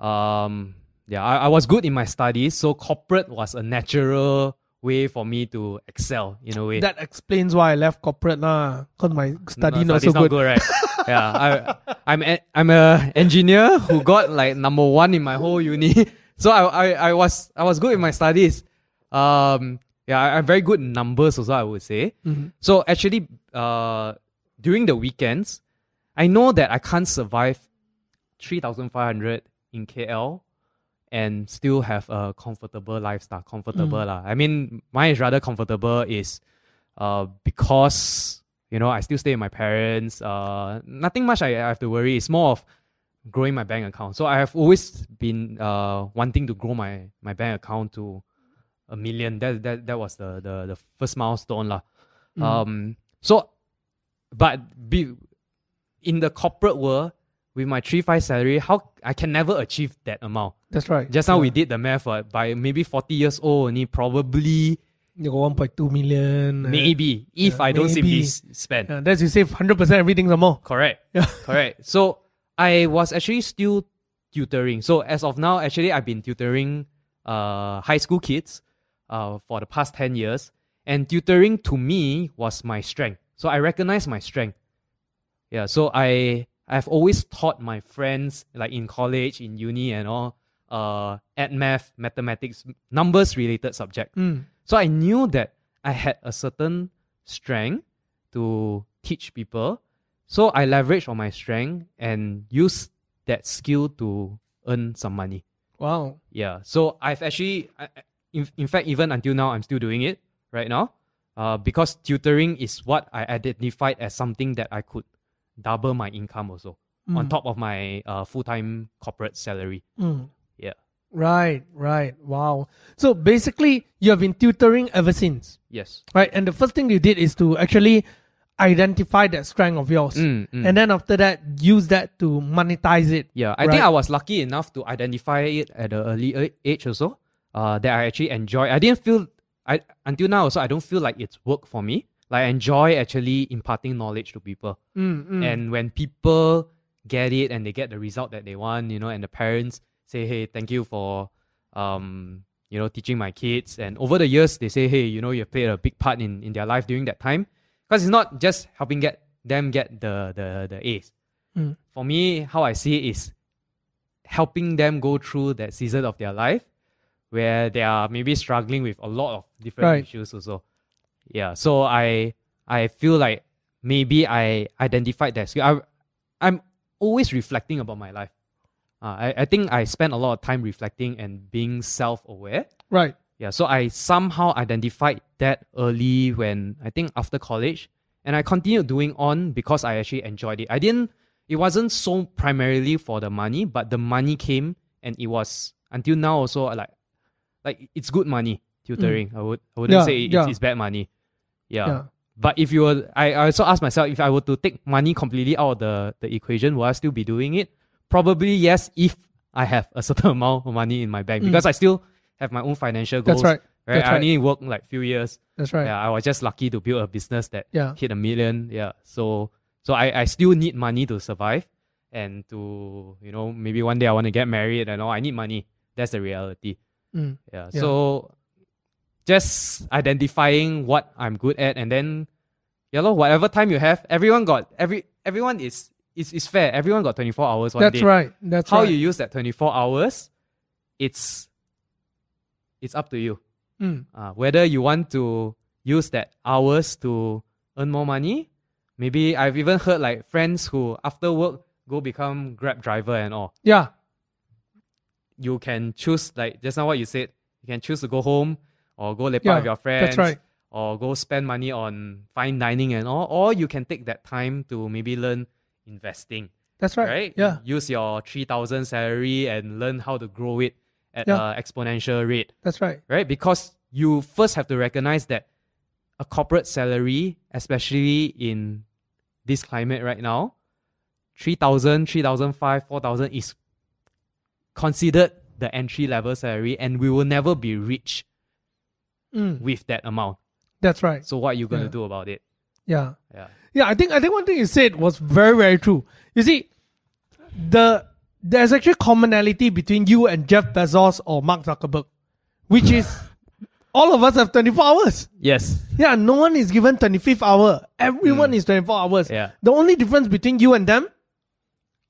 Um, yeah, I, I was good in my studies, so corporate was a natural way for me to excel in a way. That explains why I left corporate lah. Cause my study No, not so study's good. right? yeah, I, I'm a, I'm a engineer who got like number one in my whole uni. So I, I, I was I was good in my studies. Um, yeah, I, I'm very good in numbers also. I would say. Mhm. So actually, uh, during the weekends, I know that I can't survive three thousand five hundred in KL and still have a comfortable lifestyle. Comfortable lah. I mean, mine is rather comfortable is uh because you know I still stay with my parents. Uh, nothing much I, I have to worry. It's more of growing my bank account. So I have always been uh wanting to grow my my bank account to a million. That that that was the the, the first milestone lah. Um. So, but be in the corporate world with my three five salary, how I can never achieve that amount. That's right. Just now we did the math. Uh, by maybe forty years old, only probably you got 1.2 million. uh, maybe if yeah, I don't maybe. simply s- spend. Yeah, that's you save 100% everything some more. Correct. Yeah. Correct. So I was actually still tutoring. So as of now, actually I've been tutoring uh high school kids uh for the past 10 years. And tutoring to me was my strength. So I recognize my strength. Yeah. So I I've always taught my friends like in college, in uni and all, uh at math, mathematics, numbers related subject. Mm. So I knew that I had a certain strength to teach people. So I leveraged on my strength and used that skill to earn some money. Wow. Yeah. So I've actually, in, in fact, even until now, I'm still doing it right now. Uh, because tutoring is what I identified as something that I could double my income also on Mm. top of my uh, full time corporate salary. Mm. Yeah. Right, right. Wow. So basically, you have been tutoring ever since, Yes. right? And the first thing you did is to actually identify that strength of yours, Mm, mm. and then after that, use that to monetize it. Yeah, I think I was lucky enough to identify it at an early age also. Uh, that I actually enjoy. I didn't feel I until now also I don't feel like it's work for me. Like I enjoy actually imparting knowledge to people. Mm, mm. And when people get it and they get the result that they want, you know, and the parents say, "Hey, thank you for um, you know, teaching my kids." And over the years, they say, "Hey, you know, you played a big part in in their life during that time." Because it's not just helping get them get the the the A's. Mm. For me, how I see it is helping them go through that season of their life where they are maybe struggling with a lot of different Right. issues also. Yeah. So I I feel like maybe I identified that skill. I, I'm always reflecting about my life. Uh, I, I think I spend a lot of time reflecting and being self aware. right. Yeah, so I somehow identified that early when I think after college, and I continued doing on because I actually enjoyed it. I didn't. It wasn't so primarily for the money, but the money came, and it was until now also like, like it's good money tutoring. I would I wouldn't Yeah, say it's, yeah. it's bad money. Yeah. Yeah. But if you were, I, I also asked myself if I were to take money completely out of the, the equation, will I still be doing it? Probably yes, if I have a certain amount of money in my bank because I still have my own financial goals. Mm. That's right. Right? That's I right. only worked like few years. That's right. Yeah, I was just lucky to build a business that Yeah. hit a million. Yeah. So so I, I still need money to survive and to, you know, maybe one day I want to get married and all. I need money. That's the reality. Mm. Yeah. Yeah. So just identifying what I'm good at and then yeah, lor, whatever time you have, everyone got every everyone is is, is fair. Everyone got 24 hours one That's day. right. That's How right. you use that 24 hours, it's it's up to you. Mm. Uh, whether you want to use that hours to earn more money. Maybe I've even heard like friends who after work go become Grab driver and all. Yeah. You can choose like just now what you said. You can choose to go home or go lepak Yeah, with your friends. That's right. Or go spend money on fine dining and all. Or you can take that time to maybe learn investing. That's right. Right? Yeah. Use your three thousand salary and learn how to grow it at Yeah. exponential rate That's right. right? Because you first have to recognize that a corporate salary, especially in this climate right now, 3,000, 3,005, 4,000 is considered the entry level salary and we will never be rich Mm. with that amount. That's right. So what are you going to Yeah. do about it? Yeah. Yeah. Yeah, I think I think one thing you said was very very true. You see, the there's actually commonality between you and Jeff Bezos or Mark Zuckerberg, which is all of us have 24 hours. Yes. Yeah, no one is given 25th hour. Everyone is 24 hours. Mm. Yeah. The only difference between you and them,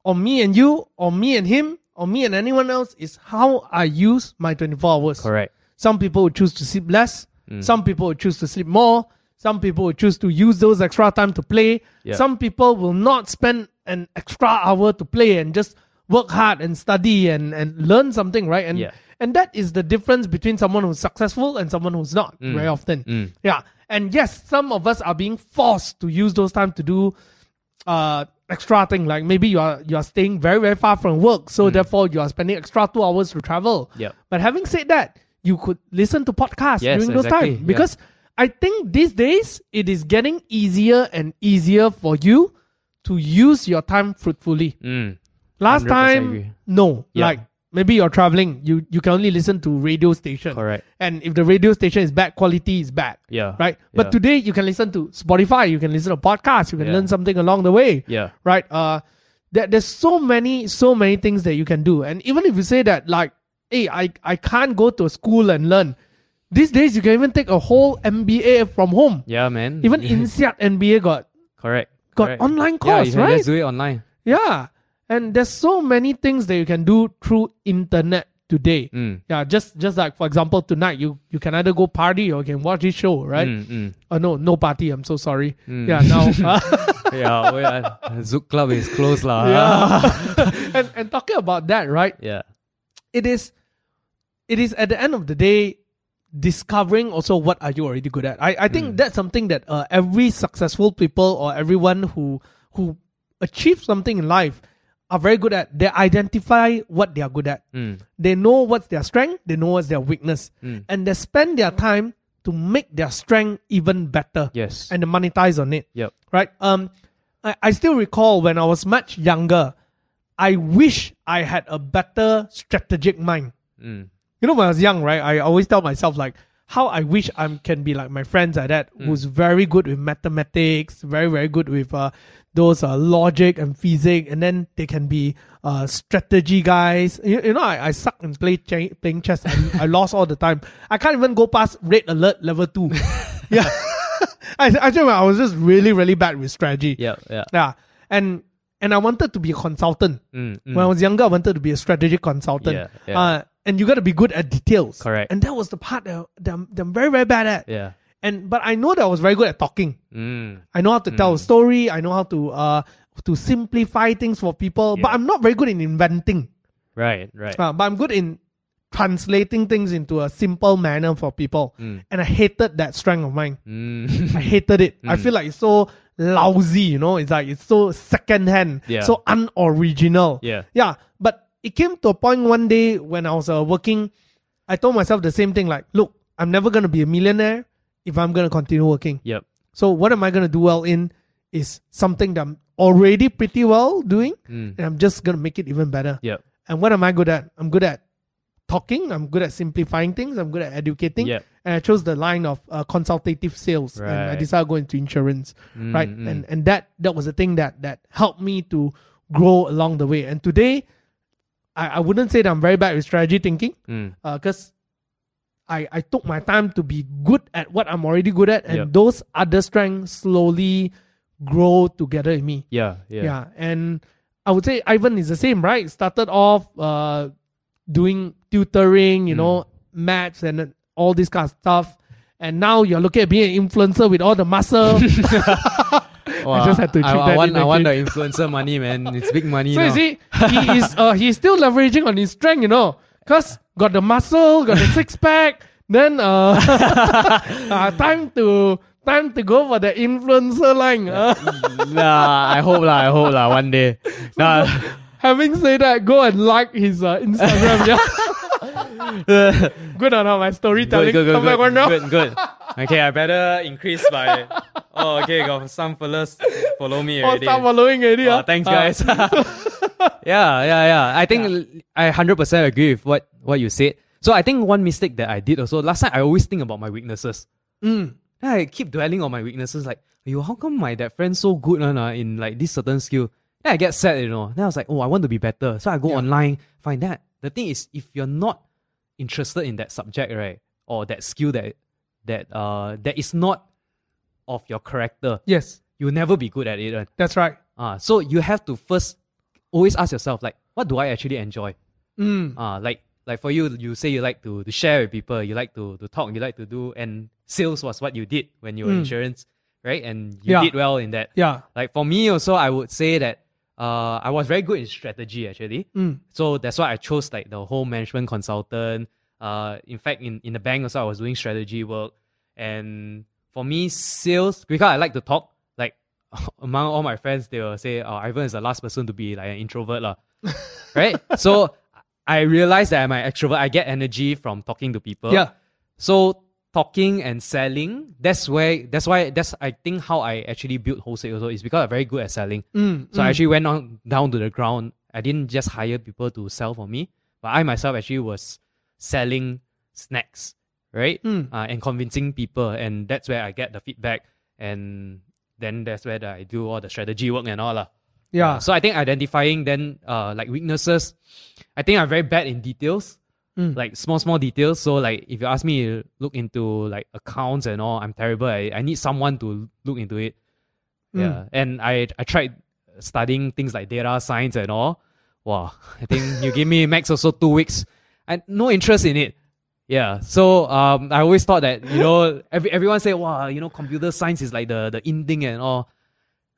or me and you, or me and him, or me and anyone else is how I use my 24 hours. Correct. Some people would choose to sleep less. Mm. Some people would choose to sleep more. Some people would choose to use those extra time to play. Yeah. Some people will not spend an extra hour to play and just work hard and study and, and learn something, right? And Yeah. and that is the difference between someone who's successful and someone who's not very often. Mm. Yeah. And yes, some of us are being forced to use those time to do uh extra thing. Like maybe you are you are staying very, very far from work, so therefore you are spending extra two hours to travel. Mm. Yep. But having said that, you could listen to podcasts Yes, during those exactly, times yeah. because I think these days it is getting easier and easier for you to use your time fruitfully. Mm. Last time, agree. no. Yeah. Like maybe you're traveling, you you can only listen to radio station. Correct. And if the radio station is bad, quality is bad. Yeah. Right? Yeah. But today you can listen to Spotify, you can listen to podcasts, you can learn something along the way Yeah. right? Uh, there, there's so many, so many things that you can do. And even if you say that, like, hey, I, I can't go to a school and learn, these days you can even take a whole MBA from home. Yeah, man. Even INSEAD MBA got, correct. got correct. online Yeah, course, you can right? just do it online. Yeah. And there's so many things that you can do through internet today. Mm. Yeah, just just like for example, tonight you you can either go party or you can watch this show, right? Mm, mm. Oh no, no party. I'm so sorry. Mm. Yeah, now uh, yeah, uh, Zouk Club is closed lah. yeah. and and talking about that, right? yeah. it is it is at the end of the day discovering also what are you already good at i, I think that's something that uh, every successful people or everyone who who achieve something in life are very good at they identify what they are good at Mm. they know what's their strength they know what's their weakness Mm. and they spend their time to make their strength even better Yes. and monetize on it. Yep. Right? Um, I, I still recall when I was much younger, I wish I had a better strategic mind. Mm. You know, when I was young, right? I always tell myself like how I wish I can be like my friends like that, who's very good with mathematics, very very good with uh, those uh, logic and physics, and then they can be uh, strategy guys. You, you know, I, I suck in play ch- playing chess. I, I lost all the time. I can't even go past red alert level two. yeah, I I remember I was just really really bad with strategy. Yeah. Yeah. Yeah, and and I wanted to be a consultant. Mm, mm. When I was younger, I wanted to be a strategic consultant. Yeah, yeah. Uh, and you got to be good at details. Correct. And that was the part that, that, I'm, that I'm very, very bad at. yeah. And but I know that I was very good at talking. Mm. I know how to tell a story. I know how to uh to simplify things for people. But I'm not very good in inventing. Right. Right. Uh, but I'm good in translating things into a simple manner for people. Mm. And I hated that strength of mine. Mm. I hated it. I Mm. feel like it's so lousy, you know. It's like it's so secondhand, Yeah. so unoriginal. yeah. Yeah, but it came to a point one day when I was uh, working. I told myself the same thing. Like, look, I'm never gonna be a millionaire if I'm gonna continue working. Yep. So what am I gonna do well in? Is something that I'm already pretty well doing, Mm. and I'm just gonna make it even better. Yep. And what am I good at? I'm good at talking. I'm good at simplifying things. I'm good at educating. Yep. And I chose the line of uh, consultative sales, and I Right. decided to go into insurance Mm, right mm. and and that that was the thing that that helped me to grow along the way and today i, I wouldn't say that i'm very bad with strategy thinking Mm. because I, I took my time to be good at what i'm already good at and Yep. those other strengths slowly grow together in me Yeah. Yeah. yeah. and i would say ivan is the same right started off uh doing tutoring you Mm. know maths and all this kind of stuff and now you're looking at being an influencer with all the muscle Wow. just had to I, I that want, I want the influencer money, man. It's big money So now. you see, he is uh, he's still leveraging on his strength, you know, cause got the muscle, got the six pack. Then uh, uh, time to time to go for the influencer line. Nah, I hope lah. I hope lah. One day. Nah. Having said that, go and like his uh, Instagram. yeah, good or not? My storytelling. good, good, Come good, back one now. good, good. Okay, I better increase by. Oh, okay, got some fellas follow me Oh, already. start following already. Oh, thanks, Ah. guys. yeah, yeah, yeah. I think I hundred percent agree with what what you said. So I think one mistake that I did also last time I always think about my weaknesses. Mm. I keep dwelling on my weaknesses, like, yo, how come my that friend so good uh, in like this certain skill? Then I get sad, you know. Then I was like, oh, I want to be better. So I go Yeah. online, find that. The thing is, if you're not interested in that subject, right, or that skill that that uh that is not of your character, Yes, you'll never be good at it. right? that's right. Uh, so you have to first always ask yourself, like, what do I actually enjoy? Mm. Uh, like like for you, you say you like to, to share with people, you like to, to talk, you like to do, and sales was what you did when you were Mm. insurance, right? And you Yeah. did well in that. Yeah. Like for me also, I would say that uh, I was very good in strategy actually. Mm. So that's why I chose like the whole management consultant. Uh, in fact, in, in the bank also, I was doing strategy work. And for me, sales, because I like to talk, like among all my friends, they will say, oh, Ivan is the last person to be like an introvert. lah. right? So I realized that I'm an extrovert. I get energy from talking to people. Yeah. So talking and selling, that's where that's why that's I think how I actually built Hou Sek also is because I'm very good at selling. Mm. So I mm. actually went on down to the ground. I didn't just hire people to sell for me, but I myself actually was selling snacks, right? Mm. Uh, and convincing people, and that's where I get the feedback, and then that's where I do all the strategy work and all lah. yeah. Uh, so I think identifying then uh like weaknesses, I think I'm very bad in details, Mm. like small small details. So like if you ask me to look into like accounts and all, I'm terrible. I, I need someone to look into it. Mm. Yeah, and I I tried studying things like data science and all. Wow, I think you give me max also two weeks. I no interest in it. Yeah, so um, I always thought that you know every everyone say wow you know computer science is like the the in thing and all.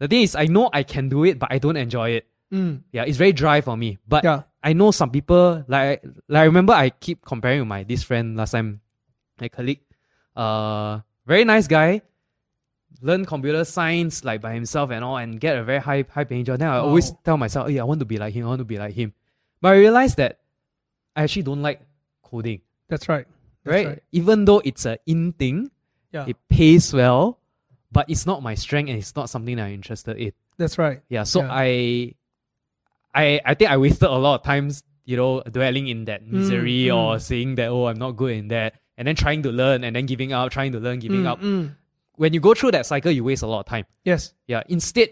The thing is I know I can do it, but I don't enjoy it. Mm. Yeah, it's very dry for me. But Yeah. I know some people like like I remember I keep comparing with my this friend last time, my colleague. Uh, very nice guy. Learn computer science like by himself and all, and get a very high high paying job. Then I always tell myself, "Hey, I want to be like him. I want to be like him." But I realized that I actually don't like coding. That's right. That's Right? right. Even though it's a in thing, Yeah. It pays well, but it's not my strength and it's not something that I'm interested in. That's right. Yeah. So Yeah. I, I, I think I wasted a lot of times, you know, dwelling in that misery mm. or saying that oh I'm not good in that, and then trying to learn and then giving up, trying to learn, giving Mm, up. mm. When you go through that cycle, you waste a lot of time. Yes. Yeah. Instead,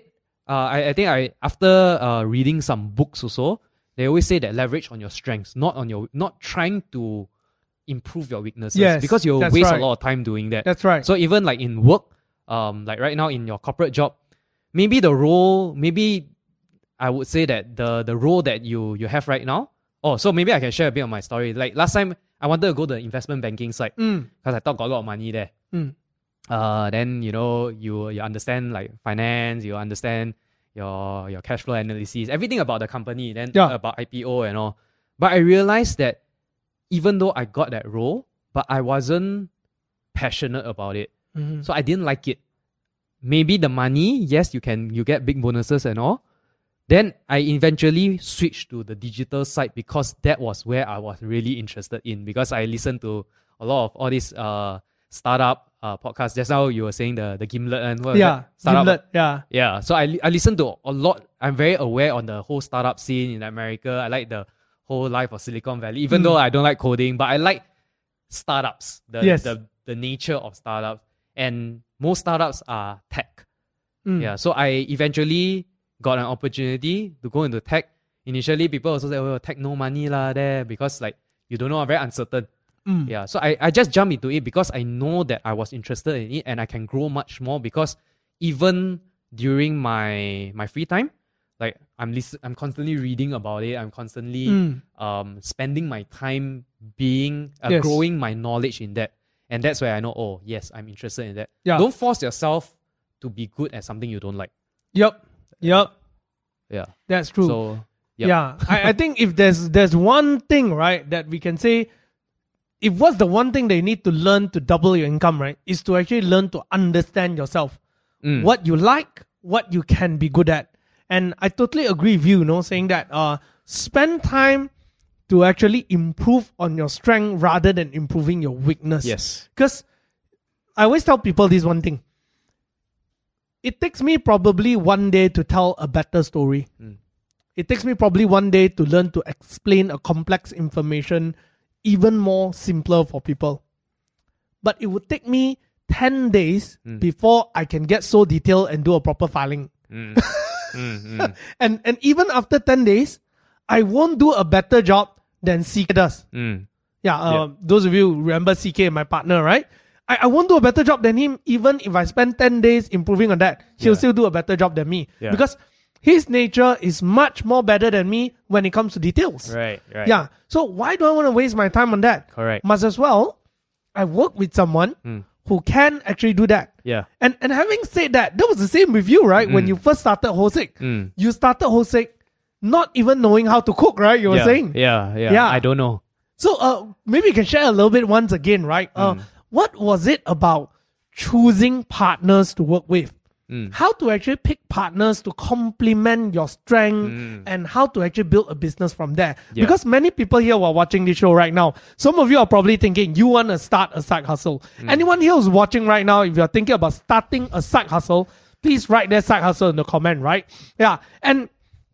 uh, I, I think I after uh, reading some books also, they always say that leverage on your strengths, not on your not trying to improve your weaknesses. Yes, because you'll waste right. a lot of time doing that. That's right. So even like in work, um, like right now in your corporate job, maybe the role, maybe I would say that the the role that you you have right now. Oh, so maybe I can share a bit of my story. Like last time, I wanted to go to the investment banking side Mm, because I thought got a lot of money there. mm. Uh, then you know you you understand like finance, you understand your your cash flow analysis, everything about the company, then Yeah. about IPO and all. But I realized that even though I got that role, but I wasn't passionate about it. Mhm. So I didn't like it. Maybe the money, yes, you can you get big bonuses and all. Then I eventually switched to the digital side because that was where I was really interested in because I listened to a lot of all these uh startup uh podcasts. Just now you were saying the the Gimlet and what Yeah. startup. Gimlet, Yeah. Yeah, so I I listen to a lot. I'm very aware on the whole startup scene in America. I like the whole life of Silicon Valley, even Mm. though I don't like coding, but I like startups. The Yes. the the nature of startups, and most startups are tech. Mm. Yeah, so I eventually got an opportunity to go into tech. Initially, people also say, "Oh, tech no money lah there," because like you don't know, I'm very uncertain. Mm. Yeah, so I, I just jumped into it because I know that I was interested in it and I can grow much more because even during my my free time, like I'm listen, I'm constantly reading about it. I'm constantly Mm. um spending my time being uh, Yes. growing my knowledge in that, and that's where I know. Oh, yes, I'm interested in that. Yeah. Don't force yourself to be good at something you don't like. Yep. Yep. Yeah. That's true. So Yep. Yeah, I, I think if there's there's one thing right that we can say, if what's the one thing that you need to learn to double your income, right, is to actually learn to understand yourself, mm, what you like, what you can be good at, and I totally agree with you, you know, saying that uh, spend time to actually improve on your strength rather than improving your weakness. yes. Because I always tell people this one thing. It takes me probably one day to tell a better story. Mm. It takes me probably one day to learn to explain a complex information even more simpler for people. But it would take me 10 days Mm. before I can get so detailed and do a proper filing. Mm, mm, And and even after 10 days, I won't do a better job than CK does. mm. Yeah, uh, those of you who remember CK, my partner, right? I, I won't do a better job than him, even if I spend 10 days improving on that. He'll Yeah. still do a better job than me. Yeah. Because his nature is much more better than me when it comes to details. Right. Right. Yeah. So why do I want to waste my time on that? Correct. Must as well, I work with someone Mm. who can actually do that. Yeah. And and having said that, that was the same with you, right? When Mm. you first started Hou Sek. Mm. You started Hou Sek not even knowing how to cook, right? You were yeah. saying. Yeah. Yeah. Yeah. I don't know. So uh, maybe you can share a little bit once again, right? Uh, Mm. What was it about choosing partners to work with? Mm. How to actually pick partners to complement your strength Mm. and how to actually build a business from there. Yeah. Because many people here who are watching this show right now, some of you are probably thinking you want to start a side hustle. Mm. Anyone here who's watching right now, if you're thinking about starting a side hustle, please write their side hustle in the comment, right? Yeah. And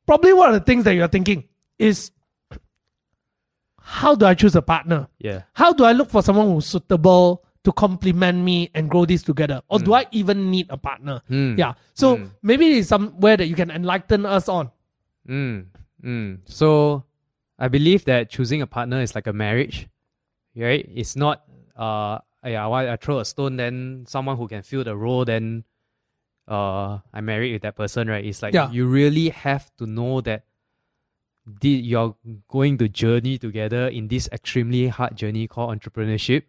probably one of the things that you're thinking is how do I choose a partner? Yeah. How do I look for someone who's suitable to complement me and grow this together? Or do I even need a partner? Mm. Yeah. So Mm. maybe it's somewhere that you can enlighten us on. Mm, mm. So I believe that choosing a partner is like a marriage, right? It's not uh yeah, why I throw a stone, then someone who can fill the role, then uh I married with that person, right? It's like Yeah. you really have to know that you're going to journey together in this extremely hard journey called entrepreneurship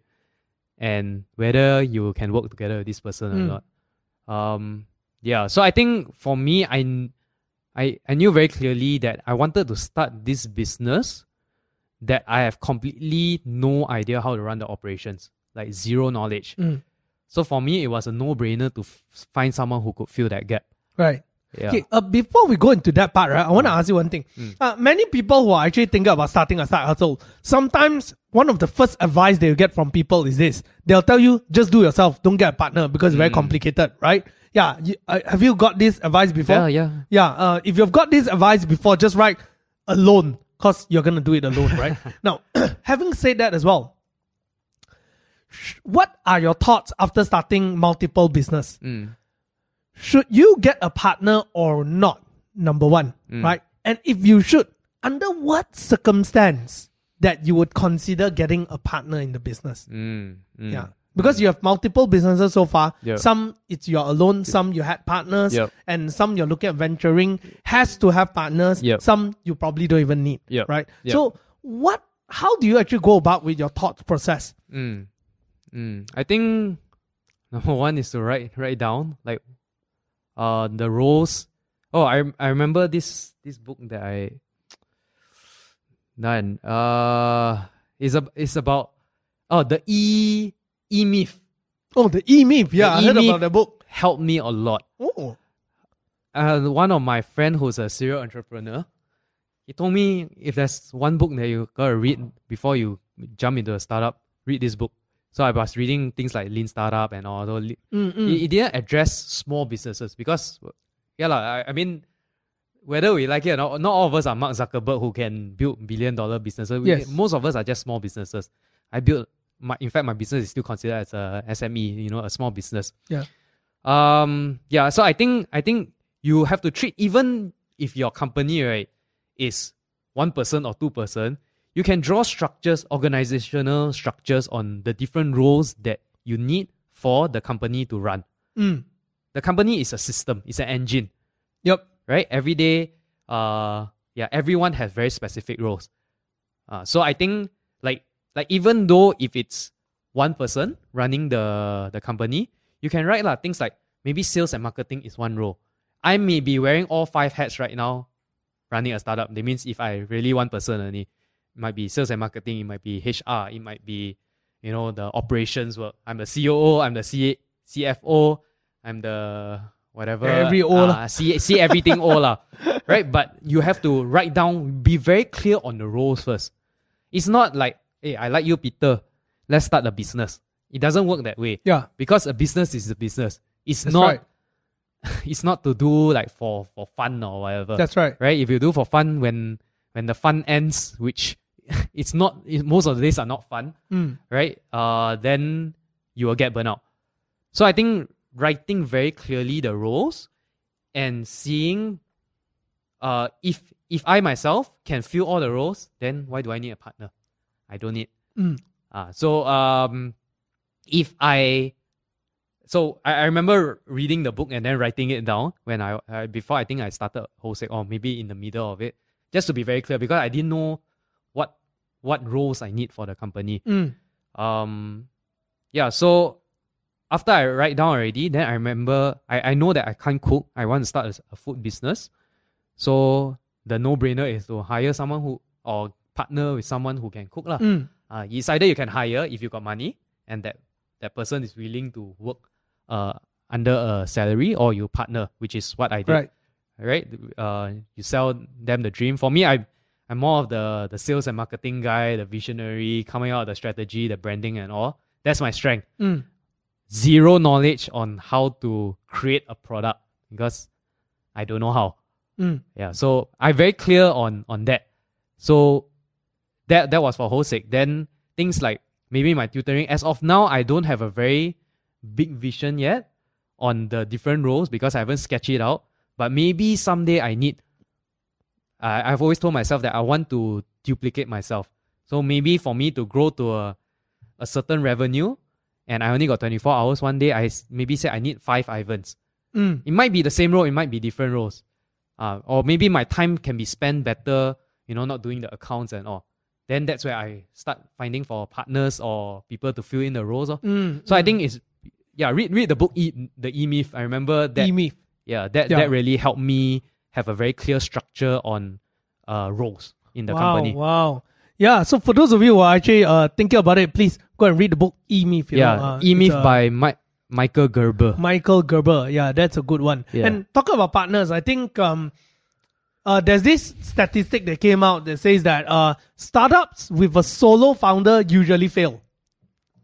and whether you can work together with this person Mm. or not. Um yeah, so I think for me I I, I knew very clearly that I wanted to start this business that I have completely no idea how to run the operations, like zero knowledge. Mm. So for me, it was a no brainer to f- find someone who could fill that gap. Right. Yeah. Okay, uh, before we go into that part, right, I want to ask you one thing. Uh, many people who are actually thinking about starting a side hustle, sometimes one of the first advice they'll get from people is this: they'll tell you just do yourself, don't get a partner because it's very complicated, right? Yeah, you, uh, have you got this advice before? Yeah, yeah. Yeah, uh, if you've got this advice before, just write alone because you're gonna do it alone, right? now, having said that as well, sh- what are your thoughts after starting multiple business? Should you get a partner or not? Number one, right? And if you should, under what circumstance that you would consider getting a partner in the business? Mm, mm. Yeah. Because you have multiple businesses so far. Yep. Some it's you're alone, some you had partners, Yep. and some you're looking at venturing has to have partners. Yep. Some you probably don't even need. Right. So what how do you actually go about with your thought process? Mm. Mm. I think number one is to write write down like uh the roles. Oh, I I remember this this book that I done. Uh, is a it's about oh the e e myth Oh, the E Myth. Yeah, I heard about the book. helped me a lot. Oh. uh, one of my friend who's a serial entrepreneur, he told me if there's one book that you gotta read before you jump into a startup, read this book. So I was reading things like Lean Startup and all. So Mm, mm. it, it didn't address small businesses because, yeah, lah. I, I mean, whether we like it or not, not all of us are Mark Zuckerberg who can build billion dollar businesses. We- Yes. most of us are just small businesses. I built my, in fact, my business is still considered as a SME, you know, a small business. Yeah. Um. Yeah. So I think I think you have to treat even if your company right is one person or two person, you can draw structures, organizational structures on the different roles that you need for the company to run. Mm. The company is a system, it's an engine, Yep. right? Every day, uh, yeah, everyone has very specific roles. Uh, so I think like like even though if it's one person running the the company, you can write lah things like maybe sales and marketing is one role. I may be wearing all five hats right now, running a startup. That means if I really one person only, it might be sales and marketing, it might be HR, it might be you know the operations work. I'm the COO, I'm the C- CFO, I'm the whatever Every O uh, see see everything all lah, right? But you have to write down, be very clear on the roles first. It's not like, hey, I like you, Peter. Let's start a business. It doesn't work that way Yeah. because a business is a business. It's That's not. right. It's not to do like for for fun or whatever. That's right. right. If you do for fun, when when the fun ends, which it's not, it, most of the days are not fun, Mm. right? Uh, then you will get burnout. So I think writing very clearly the roles and seeing, uh, if if I myself can fill all the roles, then why do I need a partner? I don't need. Mm. Uh, so um, if I, so I, I remember reading the book and then writing it down when I, I before I think I started Hou Sek or maybe in the middle of it, just to be very clear because I didn't know what roles I need for the company. Mm. Um, yeah. So after I write down already, then I remember I, I know that I can't cook. I want to start a, a food business. So the no brainer is to hire someone who or partner with someone who can cook lah. Mm. Uh, it's either you can hire if you got money and that that person is willing to work uh under a salary or you partner, which is what I did. Right. Right? Uh, you sell them the dream. For me, I I'm more of the the sales and marketing guy, the visionary, coming out the strategy, the branding and all. That's my strength. Mm. Zero knowledge on how to create a product because I don't know how. Mm. Yeah, so I'm very clear on on that. So that that was for Hou Sek. Then things like maybe my tutoring. As of now, I don't have a very big vision yet on the different roles because I haven't sketched it out. But maybe someday I need. I I've always told myself that I want to duplicate myself. So maybe for me to grow to a a certain revenue, and I only got 24 hours one day, I maybe say I need five Ivans. Mm. It might be the same role, it might be different roles. Uh, or maybe my time can be spent better, you know, not doing the accounts and all. Then that's where I start finding for partners or people to fill in the roles. Oh. Mm. So I think it's yeah, read read the book E the E Myth. I remember that E-Myth. yeah, that Yeah. that really helped me have a very clear structure on uh roles in the wow, company. Wow. Yeah. So for those of you who are actually uh, thinking about it, please go and read the book E Myth. yeah, know, uh, E Myth by Mike Michael Gerber. Michael Gerber. Yeah, that's a good one. Yeah. And talking about partners, I think um, uh, there's this statistic that came out that says that uh, startups with a solo founder usually fail.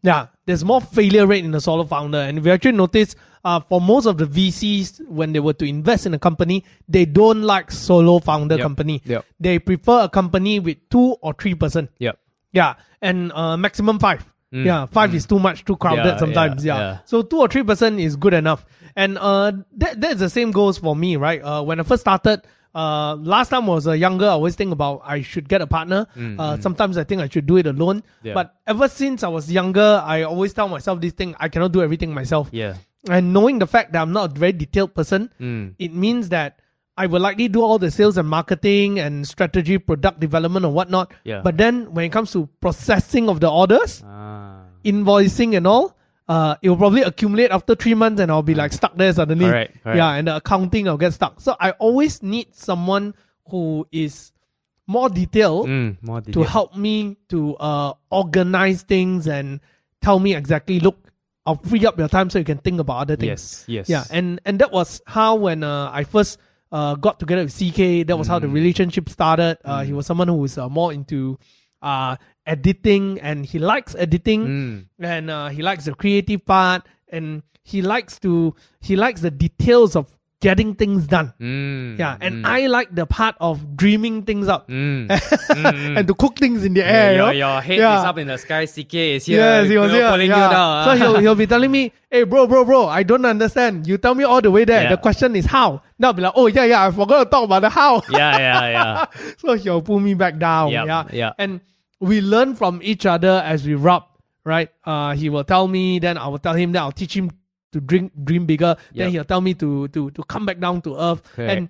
Yeah, there's more failure rate in the solo founder. And if you actually notice, uh, for most of the VCs, when they were to invest in a company, they don't like solo founder Yep. company. Yep. They prefer a company with two or three person. Yep. Yeah, and uh, maximum five. Mm, Yeah, five is too much, too crowded Yeah, sometimes. yeah, Yeah, yeah. So two or three percent is good enough. And uh, that that's the same goes for me, right? Uh, when I first started, uh, last time I was uh, younger, I always think about I should get a partner. uh, sometimes I think I should do it alone. Mm, Yeah. But ever since I was younger, I always tell myself this thing: I cannot do everything myself. Yeah. And knowing the fact that I'm not a very detailed person, Mm. it means that I will likely do all the sales and marketing and strategy, product development, or whatnot. Yeah. But then when it comes to processing of the orders, Ah. invoicing and all, uh, it will probably accumulate after three months, and I'll be like stuck there suddenly. Correct, correct. Yeah, and the accounting I'll get stuck. So I always need someone who is more detailed Mm, more to help me to uh, organize things and tell me exactly. Look, I'll free up your time so you can think about other things. Yes. Yes. Yeah, and and that was how when uh, I first uh, got together with CK, that was how the Mm. relationship started. Uh, He was someone who was uh, more into uh, editing, and he likes editing, Mm. and uh, he likes the creative part, and he likes to he likes the details of getting things done. Mm. Yeah, and mm, I like the part of dreaming things up Mm. Mm, and to cook things in the Yeah, air. you your, know? your head Yeah. is up in the sky. CK is here. Yes, he was here. pulling yeah. you down. So he'll, he'll be telling me, hey, bro, bro, bro, I don't understand. You tell me all the way there. Yeah. The question is how. Now I'll be like, oh, yeah, yeah, I forgot to talk about the how. yeah, yeah, yeah. so he'll pull me back down. Yep, yeah. yep. And we learn from each other as we rub, right? Uh, he will tell me, then I will tell him, then I'll teach him to drink, dream bigger. Then he'll tell me to, to, to come back down to earth. Correct. And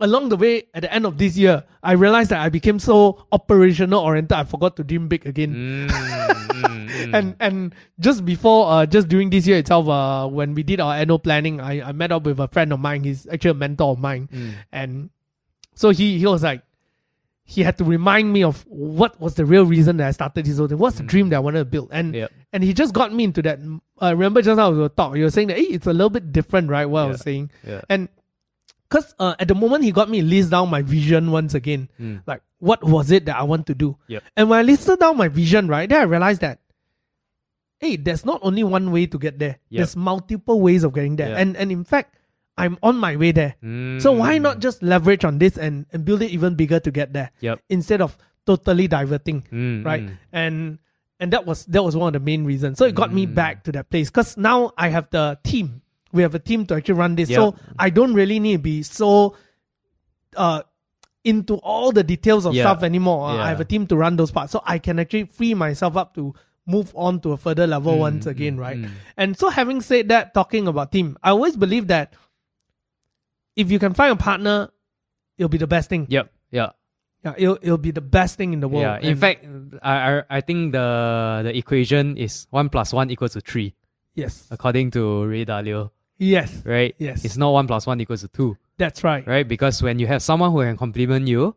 along the way, at the end of this year, I realized that I became so operational oriented, I forgot to dream big again. Mm, mm, mm. and and just before uh just during this year itself uh when we did our annual planning I, I met up with a friend of mine he's actually a mentor of mine Mm. and so he he was like he had to remind me of what was the real reason that I started this whole thing what's the dream that I wanted to build and Yep. And he just got me into that uh, remember just now we were talking you were saying that hey, it's a little bit different right what I was saying Yeah. and because uh, at the moment he got me list down my vision once again Mm. like what was it that I want to do Yep. and when I listed down my vision right then I realized that hey there's not only one way to get there Yep. there's multiple ways of getting there Yep. and and in fact I'm on my way there so why Mm. not just leverage on this and, and build it even bigger to get there Yep. instead of totally diverting Mm, right mm. and and that was that was one of the main reasons so it got me Mm. back to that place because now i have the team we have a team to actually run this so i don't really need to be so uh into all the details of Yeah. stuff anymore Yeah. i have a team to run those parts so i can actually free myself up to move on to a further level Mm, once again mm, right mm. and so having said that talking about team i always believe that if you can find a partner it'll be the best thing Yep. Yeah. Yeah it'll, it'll be the best thing in the world Yeah. In And- fact, I, I I think the the equation is one plus one equals to three, yes according to Ray Dalio. yes Right. Yes. It's not one plus one equals to two. that's right Right. Because when you have someone who can complement you,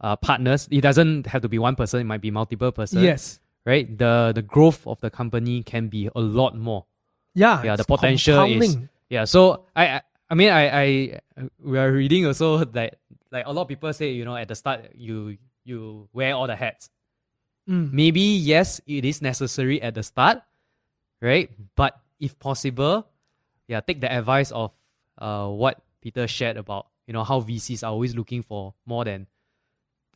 uh, partners, it doesn't have to be one person. It might be multiple person. yes Right. The the growth of the company can be a lot more. Yeah, Yeah, the potential is- Yeah, so I I, I mean I, I we are reading also that like a lot of people say you know at the start you you wear all the hats. Mm. Maybe yes, it is necessary at the start, right? But if possible, yeah, take the advice of uh what Peter shared about you know how VCs are always looking for more than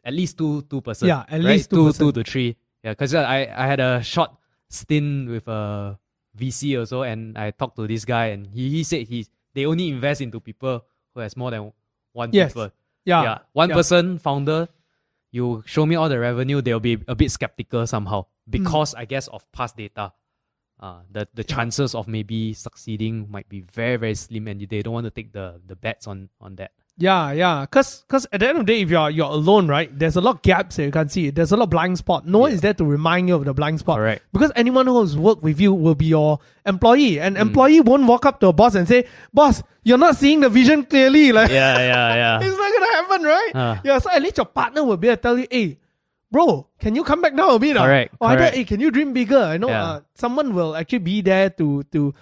at least two two person. Yeah, at right? least two two two to three. Yeah, because I I had a short stint with a VC also, and I talked to this guy, and he, he said he they only invest into people who has more than one Yes. people. Yeah, Yeah, one yeah. person founder, you show me all the revenue, they'll be a bit skeptical somehow Mm. because I guess of past data. Uh, the the chances of maybe succeeding might be very very slim, and they don't want to take the the bets on on that. Yeah, yeah. Cause, cause at the end of the day, if you're you're alone, right? There's a lot of gaps that you can't see. There's a lot of blind spot. No one Yeah. is there to remind you of the blind spot. Correct. Because anyone who's worked with you will be your employee, Mm. and employee won't walk up to a boss and say, "Boss, you're not seeing the vision clearly." Like Yeah, yeah, yeah. it's not gonna happen, right? Ah. Yeah. So at least your partner will be able to tell you, "Hey, bro, can you come back down a bit?" ah?" Correct, Or either, hey, can you dream bigger? I know, Yeah. uh, someone will actually be there to to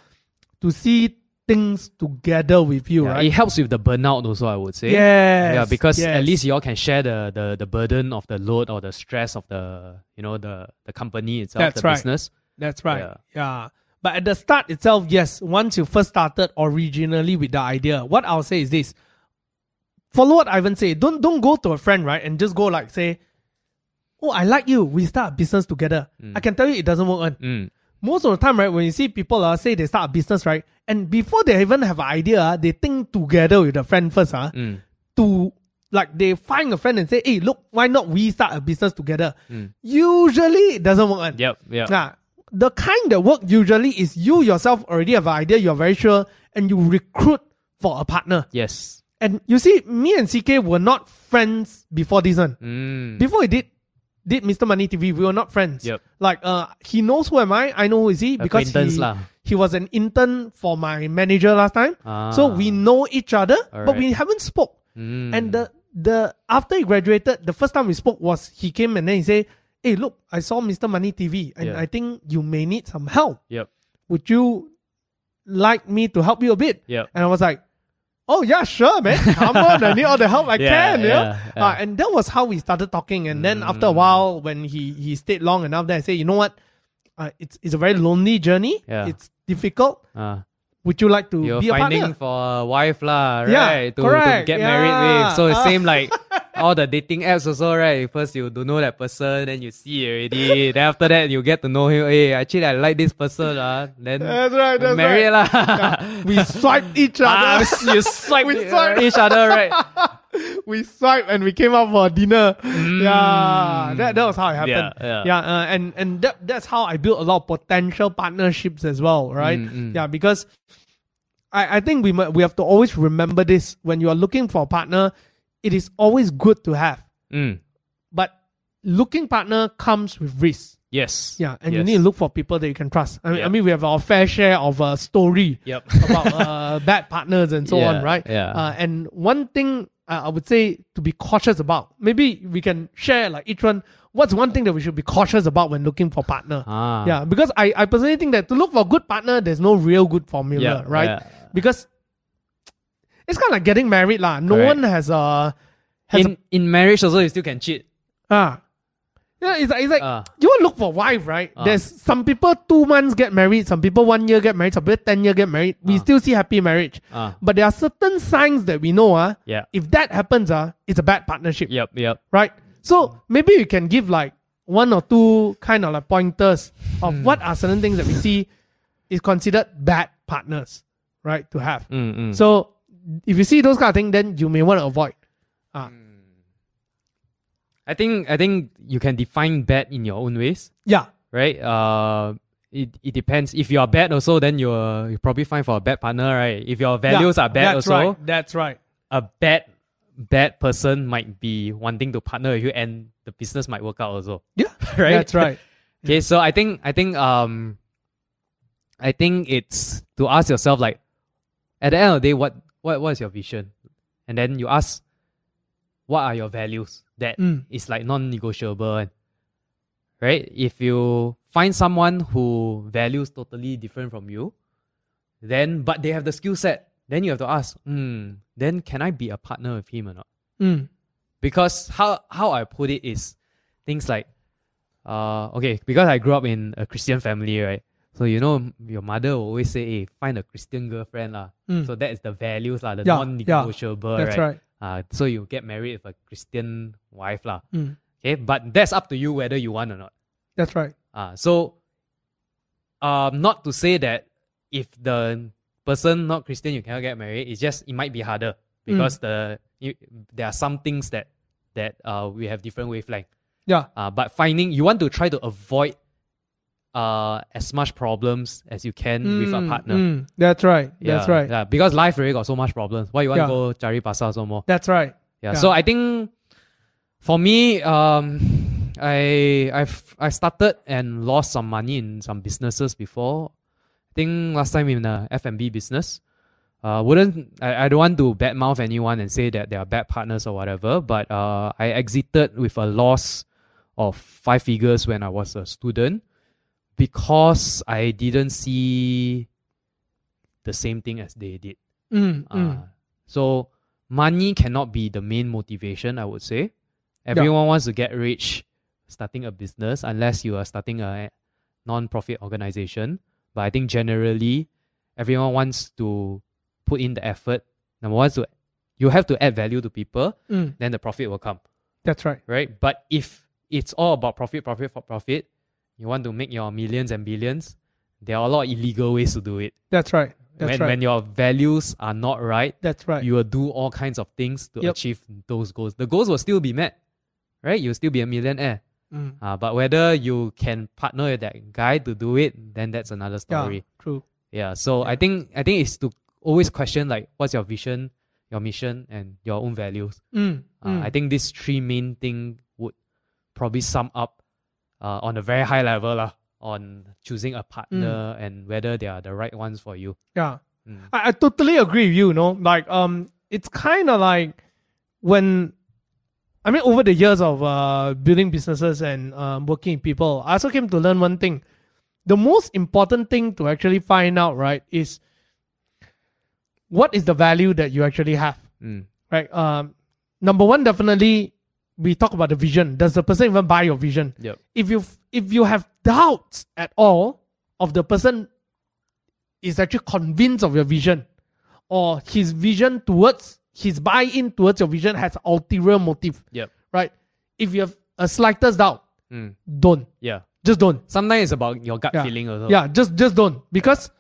to see things together with you, Yeah, right? It helps with the burnout also, I would say. Yes, Yeah, because at least you all can share the, the, the burden of the load or the stress of the you know the, the company itself, That's the right. business. That's right. Yeah. Yeah. But at the start itself, yes, once you first started originally with the idea, what I'll say is this. Follow what Ivan say. Don't don't go to a friend, right? And just go like say, Oh, I like you. We start a business together. I can tell you it doesn't work. On. Mm. Most of the time, right, when you see people uh, say they start a business, right? And before they even have an idea, uh, they think together with a friend first, uh, Mm. to like they find a friend and say, Hey, look, why not we start a business together? Mm. Usually it doesn't work. on. Yep, yep. Nah, the kind that work usually is you yourself already have an idea, you're very sure, and you recruit for a partner. Yes. And you see, me and CK were not friends before this one. Mm. Before we did did Mr. Money TV, we were not friends. Yep. Like uh he knows who am I, I know who is he because he, lah. he was an intern for my manager last time. Ah. So we know each other, but we haven't spoke. Mm. And the the after he graduated, the first time we spoke was he came and then he said, Hey, look, I saw Mr. Money TV and Yeah. I think you may need some help. Yep. Would you like me to help you a bit? Yep. And I was like, Oh yeah, sure, man. Come on, I need all the help I Yeah, can. you know? yeah, yeah. Uh, and that was how we started talking. And then after a while, when he he stayed long enough, then I say, you know what? Uh, it's it's a very lonely journey. Yeah. It's difficult. Ah. Would you like to You're be a finding partner? for a wife lah, right? Yeah, to, to get yeah. married with. So Ah. same like all the dating apps also, right? First you don't know that person, then you see already. then after that you get to know him. Hey, actually I like this person, ah. Then That's right. That's marry right. lah. We swipe each Ah, other. you swipe We swipe. each other, right? we swipe and we came out for dinner. Yeah, that, that was how it happened. Mm. Yeah, yeah. uh, and and that, that's how I built a lot of potential partnerships as well, right? Mm, mm. Yeah, because I, I think we we have to always remember this when you are looking for a partner. It is always good to have, Mm. but looking partner comes with risk. Yes. Yeah, and you need to look for people that you can trust. I mean, I mean we have our fair share of uh, story Yep. about uh, bad partners and so Yeah, on, right? yeah. Uh, and one thing uh, I would say to be cautious about, maybe we can share like each one. What's one thing that we should be cautious about when looking for partner? Ah. Yeah, because I, I personally think that to look for a good partner, there's no real good formula, Yeah, right? yeah. Because it's kind of like getting married, lah. No Correct. one has a has In in marriage also you still can cheat. ah. Yeah, it's like, it's like Ah. you want to look for wife, right? Ah. There's some people two months get married, some people one year get married, some people ten year get married. We Ah. still see happy marriage. Ah. But there are certain signs that we know, ah, Yeah. if that happens, ah, it's a bad partnership, Yep. Yep. right? So maybe you can give like one or two kind of like pointers of Hmm. what are certain things that we see is considered bad partners, right? To have. Mm, mm. So if you see those kind of things, then you may want to avoid. Ah, I think I think you can define bad in your own ways, yeah, right? Uh, it, it depends. If you are bad also, then you're you probably fine for a bad partner, right? If your values Yeah, are bad That's also, right. That's right. a bad bad person might be wanting to partner with you, and the business might work out also, Yeah, right? that's right. Okay, so I think I think um I think it's to ask yourself like at the end of the day what what what is your vision? And then you ask what are your values that is Mm. like non-negotiable right? If you find someone who values totally different from you, then but they have the skill set, then you have to ask, hmm, then can I be a partner with him or not? Mm. because how how I put it is things like uh okay because I grew up in a Christian family right so you know your mother will always say hey find a Christian girlfriend lah Mm. so that is the values lah the Yeah, non-negotiable That's right, right. Uh, so you get married with a Christian wife lah Mm. okay but that's up to you whether you want or not That's right. uh, so um not to say that if the person not Christian you cannot get married it's just it might be harder because the you, there are some things that that uh we have different wavelength Yeah. uh, but finding you want to try to avoid uh as much problems as you can with a Mm, partner mm. That's right. yeah, That's right. yeah because life really got so much problems why you want Yeah. to go cari pasar so more That's right. yeah, Yeah. so I think for me, um, I I've I started and lost some money in some businesses before. I think last time in the F and B business. Uh, wouldn't I, I don't want to badmouth anyone and say that they are bad partners or whatever, but uh, I exited with a loss of five figures when I was a student because I didn't see the same thing as they did. Mm, Uh, mm. so money cannot be the main motivation, I would say. Everyone wants to get rich starting a business unless you are starting a non-profit organization. But I think generally everyone wants to put in the effort. Number one, to you have to add value to people, Mm. then the profit will come, That's right. right? But if it's all about profit, profit, for profit, you want to make your millions and billions, there are a lot of illegal ways to do it. That's right. That's when right. when your values are not right, That's right. you will do all kinds of things to Yep. achieve those goals. The goals will still be met, right? You'll still be a millionaire. Mm. Uh, but whether you can partner with that guy to do it, then that's another story. Yeah, true. Yeah. So Yeah. I think I think it's to always question like what's your vision, your mission, and your own values. Mm, Uh, mm. I think these three main thing would probably sum up uh, on a very high level lah, on choosing a partner Mm. and whether they are the right ones for you. Yeah. Mm. I, I totally agree with you, you know. Like um it's kinda like when I mean over the years of uh building businesses and um working with people, I also came to learn one thing. The most important thing to actually find out, right, is what is the value that you actually have. Mm. Right? Um number one definitely we talk about the vision. Does the person even buy your vision? Yep. if you if you have doubts at all of the person is actually convinced of your vision or his vision towards his buy-in towards your vision has ulterior motive Yep. right if you have a slightest doubt Mm. don't Yeah. just don't Sometimes it's about your gut Yeah. feeling also. yeah just just don't because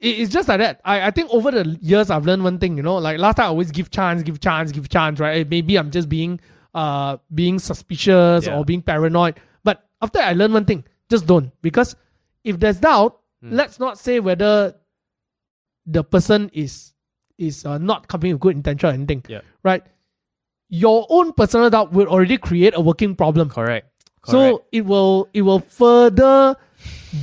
it's just like that I, I think over the years i've learned one thing you know like last time i always give chance give chance give chance right maybe i'm just being uh being suspicious Yeah. or being paranoid but after i learned one thing just don't because if there's doubt Mm. let's not say whether the person is is uh, not coming with good intention or anything Yeah. right your own personal doubt will already create a working problem Correct. Correct. so it will it will further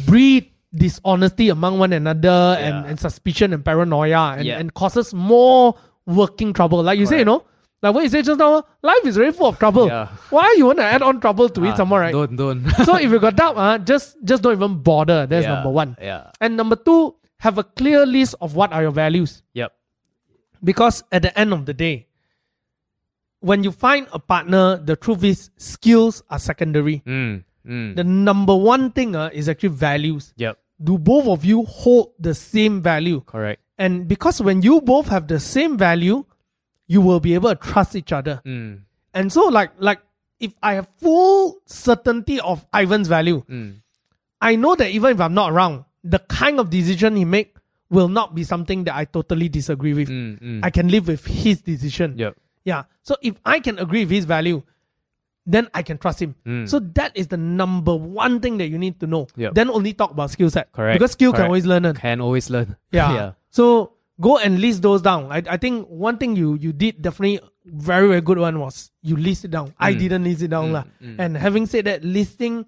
breed dishonesty among one another and, Yeah. and suspicion and paranoia and, Yeah. and causes more working trouble. Like you say, you know, like what you said just now, life is very full of trouble. Yeah. Why you want to add on trouble to Ah, it somewhere, more, right? Don't don't. so if you got doubt, uh, just just don't even bother. That's Yeah, number one. Yeah. And number two, have a clear list of what are your values. Yep. Because at the end of the day, when you find a partner, the truth is skills are secondary. Mm. Mm. The number one thing uh, is actually values. yep. Do both of you hold the same value? Correct. And because when you both have the same value, you will be able to trust each other. Mm. And so, like, like if I have full certainty of Ivan's value, Mm. I know that even if I'm not around, the kind of decision he make will not be something that I totally disagree with. Mm. Mm. I can live with his decision. yep. Yeah. So if I can agree with his value, then I can trust him. Mm. So that is the number one thing that you need to know. Yep. Then only talk about skill set. Correct. Because skill can always learn. it. Can always learn. Yeah. yeah. So go and list those down. I, I think one thing you you did definitely very very good one was you list it down. I Mm. didn't list it down Mm, lah. mm. And having said that, listing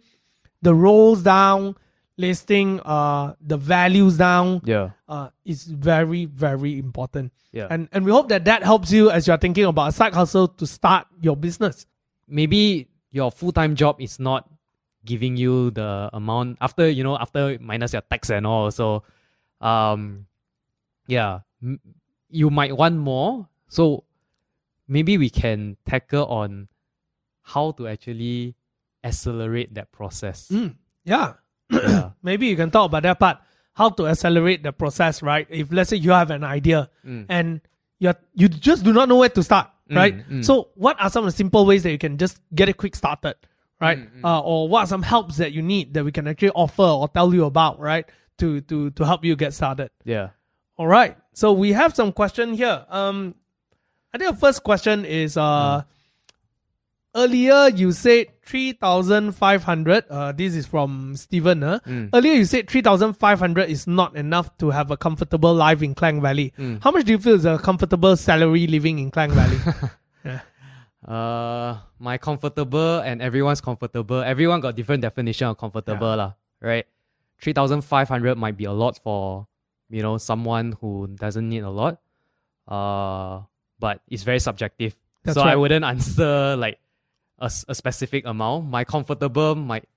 the roles down, listing uh the values down Yeah. uh is very very important. Yeah. And and we hope that that helps you as you're thinking about a side hustle to start your business. Maybe your full time job is not giving you the amount after you know after minus your tax and all. So, um, yeah, m- you might want more. So maybe we can tackle on how to actually accelerate that process. Mm, yeah. yeah. Maybe you can talk about that part. How to accelerate the process, right? If let's say you have an idea Mm. and you you just do not know where to start, right? mm. So what are some of the simple ways that you can just get it quick started, right? Mm, Uh, or what are some helps that you need that we can actually offer or tell you about, right? To to to help you get started. Yeah. All right. So we have some question here. Um, I think the first question is uh, earlier you said three thousand five hundred. Uh, this is from Steven. Huh? Mm. Earlier you said three thousand five hundred is not enough to have a comfortable life in Klang Valley. Mm. How much do you feel is a comfortable salary living in Klang Valley? Uh, my comfortable and everyone's comfortable. Everyone got different definition of comfortable lah, right? Three thousand five hundred might be a lot for you know someone who doesn't need a lot. Uh, but it's very subjective. That's so I wouldn't answer like a, a specific amount. My comfortable might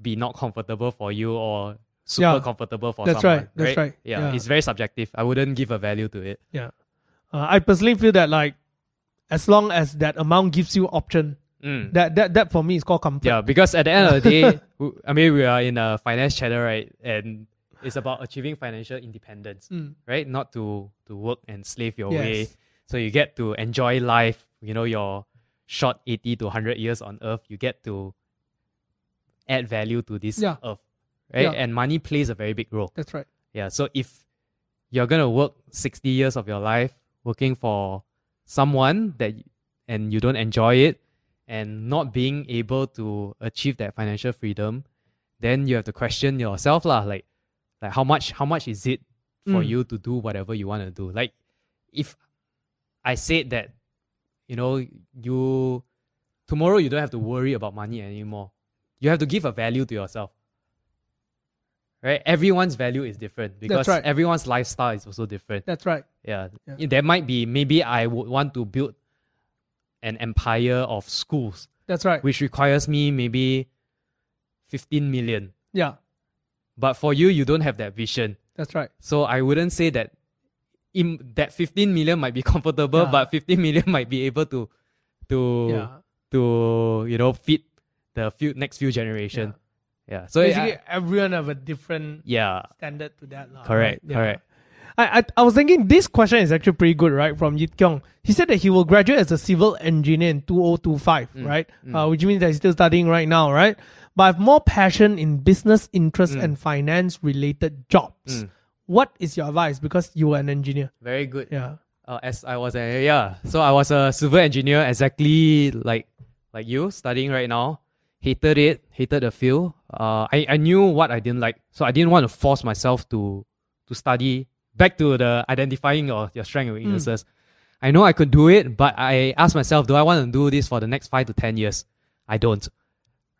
be not comfortable for you, or super Yeah. comfortable for That's someone. right, that's right, Yeah, yeah. it's very subjective. I wouldn't give a value to it. Yeah. Uh, I personally feel that like as long as that amount gives you option, Mm. that that that for me is called comfort. Yeah, because at the end of the day, I mean, we are in a finance channel, right? And it's about achieving financial independence, Mm. right? Not to to work and slave your Yes. way. So you get to enjoy life. You know, your short eighty to hundred years on Earth, you get to add value to this Yeah. Earth, right? Yeah. And money plays a very big role. That's right. Yeah. So if you're gonna work sixty years of your life working for someone that and you don't enjoy it and not being able to achieve that financial freedom, then you have to question yourself lah. Like, like how much how much is it for Mm. you to do whatever you want to do? Like, if I said that, you know, you tomorrow you don't have to worry about money anymore. You have to give a value to yourself. Right? Everyone's value is different because right. everyone's lifestyle is also different. That's right. Yeah. Yeah. There might be maybe I would want to build an empire of schools, That's right. which requires me maybe 15 million. yeah. But for you, you don't have that vision. That's right. So I wouldn't say that in that 15 million might be comfortable, Yeah. but 15 million might be able to to Yeah. to you know feed the few next few generation. Yeah. So Basically, I- everyone have a different yeah. standard to that. lah, Correct. right? Yeah. Correct. I, I I was thinking this question is actually pretty good, right? From Yit Kyung. He said that he will graduate as a civil engineer in 2025, Mm, right? Uh, which means that he's still studying right now, right? But I have more passion in business interests and finance related jobs. Mm. What is your advice? Because you were an engineer. Very good. Yeah. Uh, as I was a yeah, so I was a civil engineer, exactly like like you studying right now. Hated it, hated the field. Uh, I I knew what I didn't like, so I didn't want to force myself to to study. Back to the identifying of your strength and weaknesses. I know I could do it, but I asked myself, do I want to do this for the next five to ten years? I don't.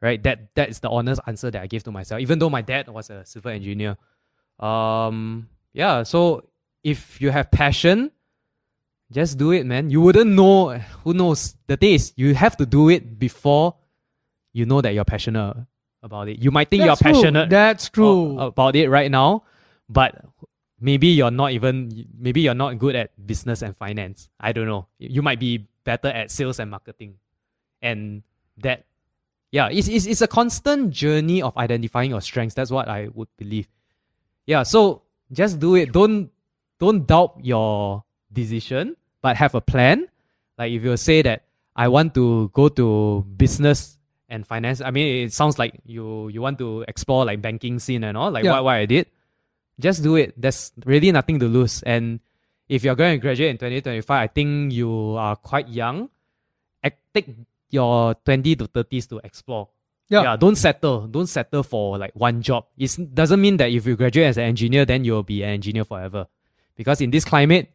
Right. That that is the honest answer that I gave to myself. Even though my dad was a civil engineer. Um. Yeah. So if you have passion, just do it, man. You wouldn't know. Who knows? The thing is, you have to do it before you know that you're passionate about it. You might think That's you're true. passionate That's true. about it right now, but maybe you're not even. Maybe you're not good at business and finance. I don't know. You might be better at sales and marketing, and that. Yeah, it's, it's, it's a constant journey of identifying your strengths. That's what I would believe. Yeah, so just do it. Don't don't doubt your decision, but have a plan. Like if you say that I want to go to business and finance, I mean it sounds like you you want to explore like banking scene and all, like Yeah. what, what I did. Just do it. There's really nothing to lose. And if you're going to graduate in 2025, I think you are quite young. Ac- Take your 20 to 30s to explore. Yeah. don't settle. Don't settle for like one job. It doesn't mean that if you graduate as an engineer, then you'll be an engineer forever. Because in this climate,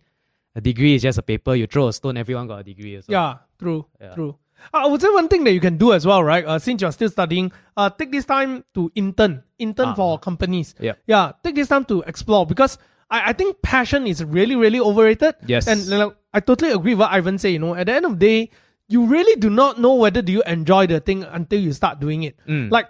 a degree is just a paper. You throw a stone, everyone got a degree. Also. Yeah, true, Yeah. true. Uh, I would say one thing that you can do as well, right? Uh, since you're still studying, uh, take this time to intern, intern Ah. for companies. Yeah. yeah. Take this time to explore because I, I think passion is really, really overrated. Yes. and like, I totally agree with what Ivan say. You know, at the end of the day, you really do not know whether do you enjoy the thing until you start doing it. Mm. Like,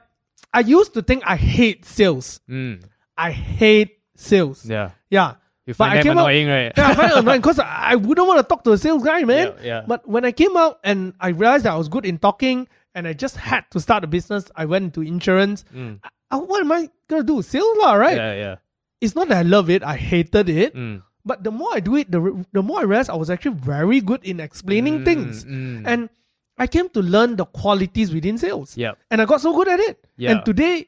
I used to think I hate sales. Mm, I hate sales. yeah. Yeah. You But find I them came out- right? Yeah, I find it annoying because I I wouldn't want to talk to a sales guy, man. Yeah, yeah. But when I came out and I realized that I was good in talking and I just had to start a business, I went into insurance. Mm. I- what am I gonna do? Sales lah, right? Yeah, yeah. It's not that I love it, I hated it. Mm. But the more I do it, the, the more I realized I was actually very good in explaining Mm, things. mm. And I came to learn the qualities within sales. Yep. And I got so good at it. Yeah. And today,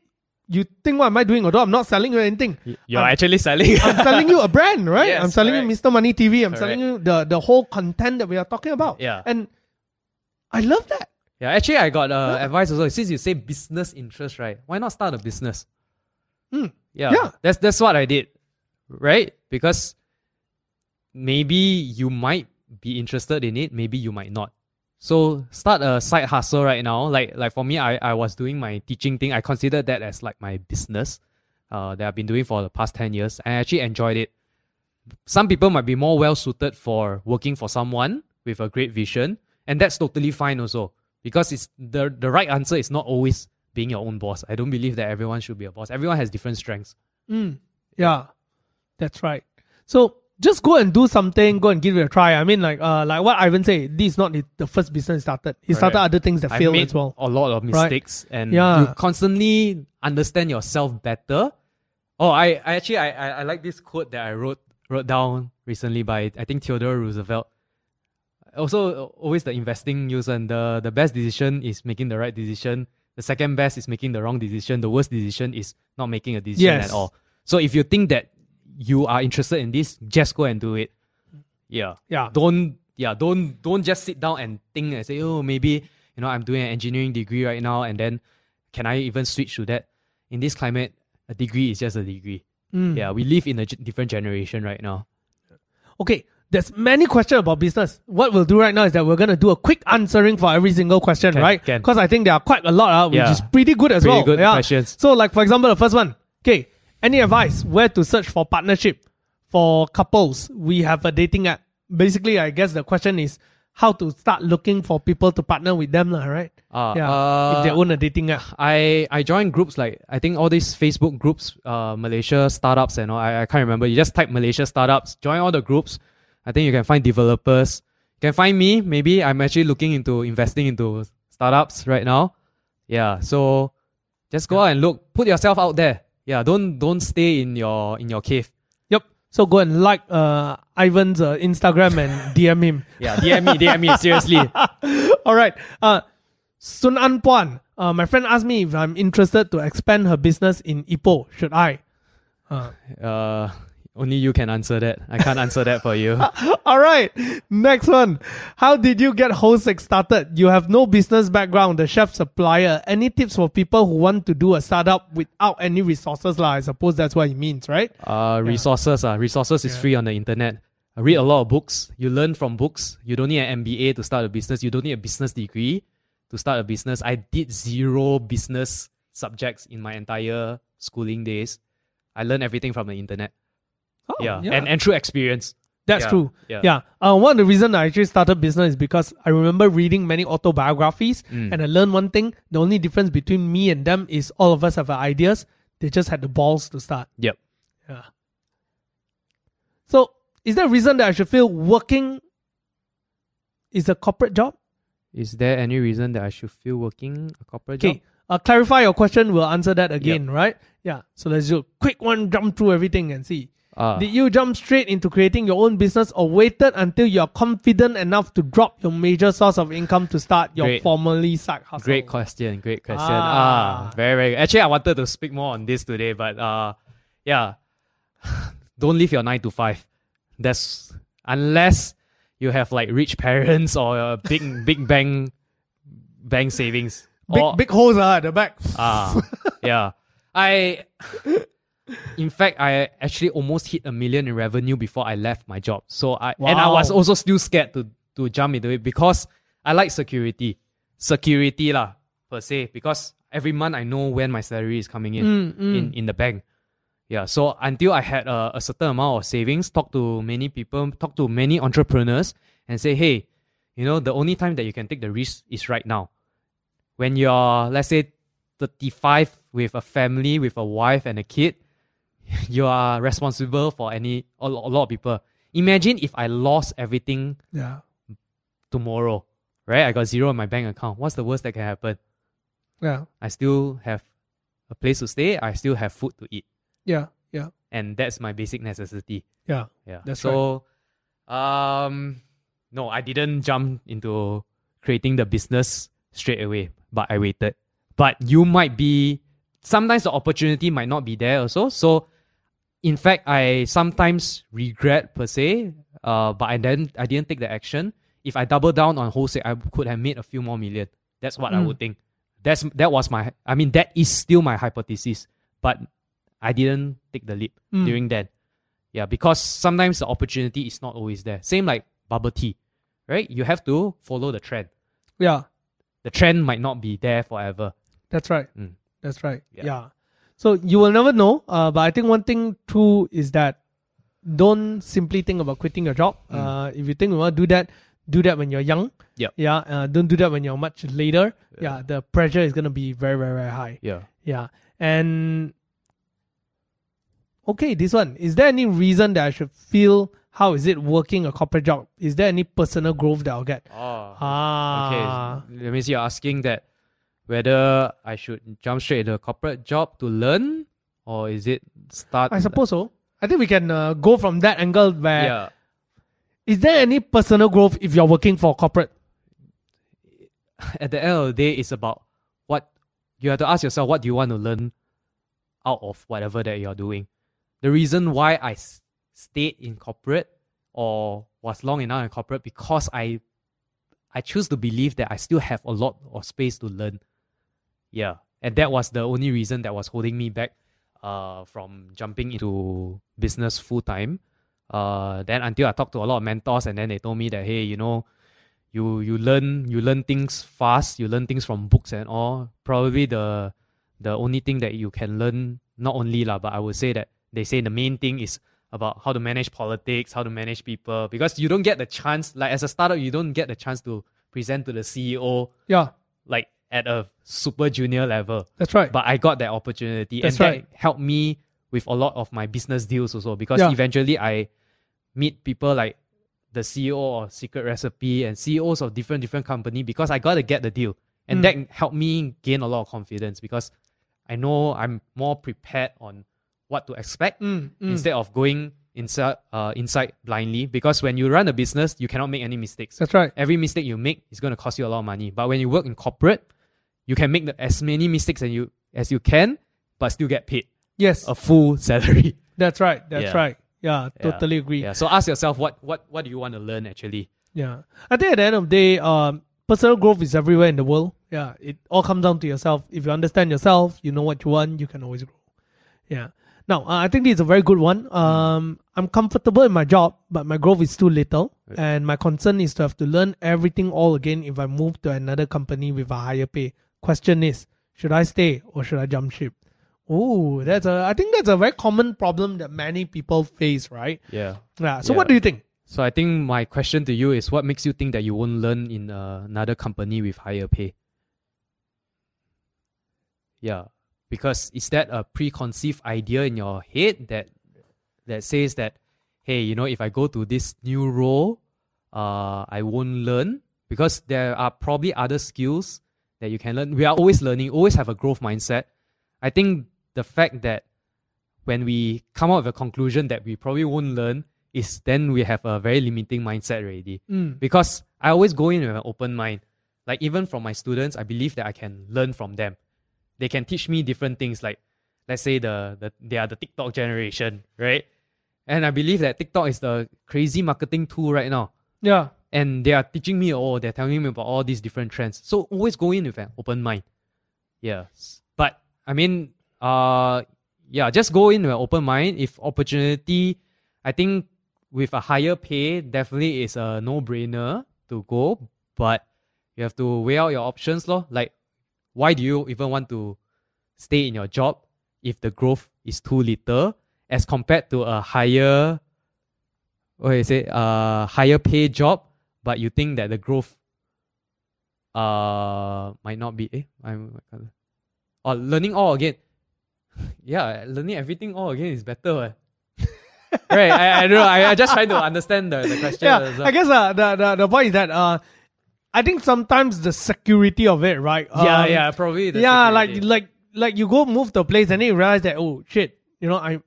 you think what am I doing? Although I'm not selling you anything. You're I'm- actually selling. I'm selling you a brand, right? Yes, I'm selling correct. you Mr. Money TV. I'm Correct. selling you the, the whole content that we are talking about. Yeah. And I love that. yeah, actually, I got uh, Yeah. advice also. Since you say business interest, right? Why not start a business? Hmm. Yeah, Yeah. That's that's what I did, right? Because maybe you might be interested in it, maybe you might not. So start a side hustle right now. Like like for me, I, I was doing my teaching thing. I consider that as like my business uh, that I've been doing for the past 10 years. I actually enjoyed it. Some people might be more well suited for working for someone with a great vision, and that's totally fine also. Because it's the the right answer is not always being your own boss. I don't believe that everyone should be a boss. Everyone has different strengths. Mm, yeah, that's right. So just go and do something. Go and give it a try. I mean, like uh, like what Ivan said. This is not the- first business he started. He started Correct. other things that I failed as well. a lot of mistakes and Yeah. you constantly understand yourself better. Oh, I, I actually I, I, I like this quote that I wrote wrote down recently by I think Theodore Roosevelt. Also, always the investing news and the the best decision is making the right decision. The second best is making the wrong decision. The worst decision is not making a decision Yes. at all. So if you think that you are interested in this, just go and do it. Yeah Yeah. don't yeah don't don't just sit down and think and say oh maybe you know i'm doing an engineering degree right now and then can i even switch to that in this climate a degree is just a degree Mm. yeah we live in a different generation right now Okay, there's many questions about business. What we'll do right now is that we're gonna do a quick answering for every single question, Can- right? Because I think there are quite a lot, uh, which Yeah. is pretty good as Pretty well. good yeah. questions. So, like for example, the first one. Okay, any advice where to search for partnership for couples? We have a dating app. Basically, I guess the question is how to start looking for people to partner with them, lah, right? Uh, yeah, uh, if they own a dating app. I I joined groups like I think all these Facebook groups, uh, Malaysia startups and all. I, I can't remember. You just type Malaysia startups, join all the groups. I think you can find developers. You can find me. Maybe I'm actually looking into investing into startups right now. Yeah, so just go out and look. Put yourself out there. Yeah, don't don't stay in your in your cave. Yep. So go and like uh, Ivan's uh, Instagram and DM him. Yeah, DM me, DM me. Seriously. All right. Uh, Sun An Puan. Uh, my friend asked me if I'm interested to expand her business in Ipoh. Should I? Uh, Uh, only you can answer that. I can't answer that for you. all right. Next one. How did you get Hou Sek started? You have no business background, the chef supplier. Any tips for people who want to do a startup without any resources? lah? I suppose that's what he means, right? Uh, resources. Uh, resources is Yeah. free on the internet. I read a lot of books. You learn from books. You don't need an MBA to start a business. You don't need a business degree to start a business. I did zero business subjects in my entire schooling days. I learned everything from the internet. Oh, yeah. And and through experience. That's Yeah, true. yeah. Yeah. Uh, one of the reasons I actually started business is because I remember reading many autobiographies Mm. and I learned one thing. The only difference between me and them is all of us have our ideas. They just had the balls to start. Yep. Yeah. So is there a reason that I should feel working is a corporate job? Is there any reason that I should feel working a corporate job? Okay. Uh, clarify your question. We'll answer that again, right? Yeah. So let's do a quick one jump through everything and see. Uh, Did you jump straight into creating your own business or waited until you're confident enough to drop your major source of income to start your Great. formerly side hustle? Great question. Great question. Ah. Ah, very, very. Actually, I wanted to speak more on this today, but uh, yeah, don't leave your nine to five. That's unless you have like rich parents or a big, big bank, bank savings. Big, or, big holes ah, at the back. Ah, yeah. I, in fact, I actually almost hit a million in revenue before I left my job. So I and I was also still scared to to jump into it because I like security, security lah per se. Because every month I know when my salary is coming in Mm, mm. in in the bank. Yeah. So until I had a, a certain amount of savings, talk to many people, talk to many entrepreneurs, and say, hey, you know, the only time that you can take the risk is right now when you're let's say 35 with a family with a wife and a kid you are responsible for any a a lot of people imagine if i lost everything Yeah. tomorrow right i got zero in my bank account what's the worst that can happen Yeah. i still have a place to stay i still have food to eat Yeah. Yeah. and that's my basic necessity Yeah. yeah That's so um no i didn't jump into creating the business straight away but i waited but you might be sometimes the opportunity might not be there also so in fact i sometimes regret per se uh but i then i didn't take the action if i double down on wholesale i could have made a few more million that's what i Mm. would think that's that was my i mean that is still my hypothesis but i didn't take the leap Mm. during that yeah, because sometimes the opportunity is not always there. Same like bubble tea, right? You have to follow the trend. Yeah. The trend might not be there forever. That's right. Mm. That's right. Yeah. Yeah. So you will never know. Uh, but I think one thing too is that don't simply think about quitting your job. Mm. Uh, if you think you want to do that, do that when you're young. Yep. Yeah. Uh, don't do that when you're much later. Yeah. The pressure is gonna be very very very high. Yeah. Yeah. And okay, this one. Is there any reason that I should feel how is it working a corporate job? Is there any personal growth that I'll get? Oh. Ah. Okay. That means you're asking that whether I should jump straight into a corporate job to learn, or is it start? I suppose so. I think we can uh, go from that angle where Yeah. is there any personal growth if you're working for corporate? At the end of the day, it's about what you have to ask yourself. What do you want to learn out of whatever that you're doing? The reason why I s- stayed in corporate or was long enough in corporate because I I choose to believe that I still have a lot of space to learn. Yeah. And that was the only reason that was holding me back uh, from jumping into business full time. Uh, then until I talked to a lot of mentors and then they told me that hey, you know, you you learn you learn things fast, you learn things from books and all. Probably the the only thing that you can learn not only lah, but I would say that they say the main thing is about how to manage politics, how to manage people, because you don't get the chance, like as a startup, you don't get the chance to present to the CEO Yeah, like at a super junior level. that's right. But I got that opportunity, That's and right. that helped me with a lot of my business deals also. Because Yeah. eventually, I meet people like the CEO of Secret Recipe and CEOs of different different company because I got to get the deal, and Mm. that helped me gain a lot of confidence because I know I'm more prepared on what to expect Mm, mm. instead of going inside uh, inside blindly. Because when you run a business, you cannot make any mistakes That's right. every mistake you make is going to cost you a lot of money. But when you work in corporate, you can make the, as many mistakes as you as you can, but still get paid Yes, a full salary. that's right. That's Yeah. right. Yeah, totally agree. Yeah. So ask yourself what what what do you want to learn actually? Yeah. I think at the end of the day, um, personal growth is everywhere in the world. Yeah. It all comes down to yourself. If you understand yourself, you know what you want, you can always grow. Yeah. Now, uh, I think this is a very good one. Um, I'm comfortable in my job, but my growth is too little. Right. And my concern is to have to learn everything all again if I move to another company with a higher pay. Question is, should I stay or should I jump ship? Oh, that's a, I think that's a very common problem that many people face, right? Yeah. Yeah. So Yeah. what do you think? So I think my question to you is what makes you think that you won't learn in uh, another company with higher pay? Yeah. Because is that a preconceived idea in your head that that says that hey, you know, if I go to this new role, uh, I won't learn because there are probably other skills that you can learn. We are always learning, always have a growth mindset. I think the fact that when we come out with a conclusion that we probably won't learn is then we have a very limiting mindset already. Mm. Because I always go in with an open mind. Like even from my students, I believe that I can learn from them. They can teach me different things. Like let's say the, the they are the TikTok generation, right? And I believe that TikTok is the crazy marketing tool right now. Yeah. And they are teaching me all, they're telling me about all these different trends. So always go in with an open mind. Yes. But I mean, uh yeah, just go in with an open mind. If opportunity, I think with a higher pay, definitely is a no brainer to go. But you have to weigh out your options, lor. Like, why do you even want to stay in your job if the growth is too little as compared to a higher what you say, uh higher pay job, but you think that the growth uh might not be eh I'm or learning all again. yeah, learning everything all again is better. what. right. I, I don't know. I, I just try to understand the, the question. yeah, well. I guess uh, the, the the point is that uh, I think sometimes the security of it, right? yeah, Um, yeah, probably. the yeah. security. Like like like you go move to a place and then you realize that oh shit, you know I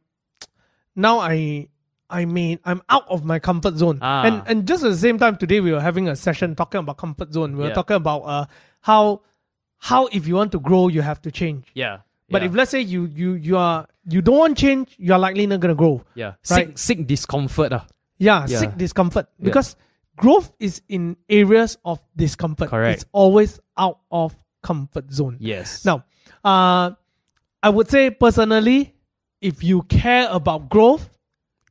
now I I mean I'm out of my comfort zone. Ah. And and just at the same time today we were having a session talking about comfort zone. We were Yeah. talking about uh how how if you want to grow you have to change. yeah. But yeah. if let's say you you you are you don't want change, you're likely not gonna grow. yeah, right. sick, sick discomfort. ah. Yeah, Yeah. seek discomfort because growth is in areas of discomfort. Correct. It's always out of comfort zone. Yes. Now, uh, I would say personally, if you care about growth,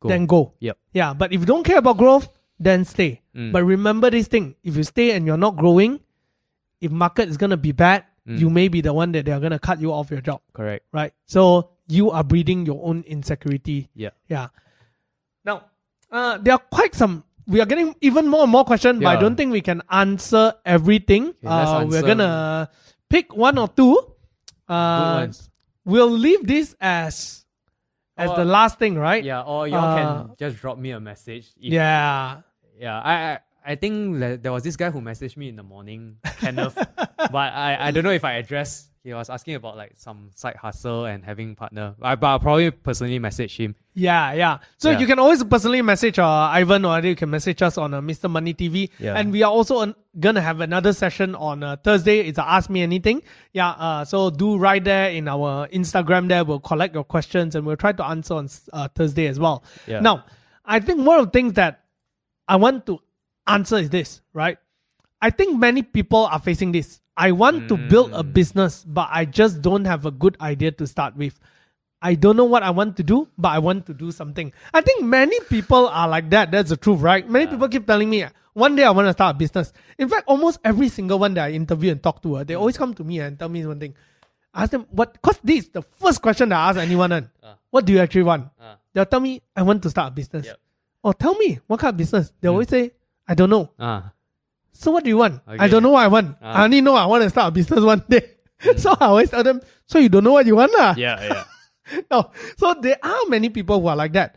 Go. then go. Yep. Yeah, but if you don't care about growth, then stay. Mm. But remember this thing: if you stay and you're not growing, if market is gonna be bad, Mm. you may be the one that they are gonna cut you off your job, Correct. right? So you are breeding your own insecurity Yeah. yeah. Now, uh, there are quite some we are getting even more and more questions, but I don't think we can answer everything. let's uh, we're gonna pick one or two. Uh, we'll leave this as as Or- the last thing, right? Yeah, or y'all Uh, can just drop me a message. Yeah. Yeah, I, I I think there was this guy who messaged me in the morning, Kenneth, but I, I don't know if I addressed. He was asking about like some side hustle and having partner. I, but I'll probably personally message him. Yeah, yeah. So Yeah. you can always personally message uh, Ivan or you can message us on uh, Mr. Money TV. Yeah. And we are also on, gonna have another session on uh, Thursday. It's a Ask Me Anything. Yeah. Uh, so do right there in our Instagram. There we'll collect your questions and we'll try to answer on uh, Thursday as well. Yeah. Now, I think one of the things that I want to answer is this, right? I think many people are facing this. I want to build a business, but I just don't have a good idea to start with. I don't know what I want to do, but I want to do something. I think many people are like that. That's the truth, right? Many people keep telling me, one day I want to start a business. In fact, almost every single one that I interview and talk to, uh, they always come to me and tell me one thing. I ask them, what? Because this is the first question that I ask anyone. On, what do you actually want? Uh. They'll tell me, I want to start a business. Yep. Or tell me, what kind of business? They always say, I don't know. Ah, So what do you want? I don't know what I want. Ah. I only know I want to start a business one day. so I always tell them, so you don't know what you want? lah?" yeah, yeah. no. So there are many people who are like that.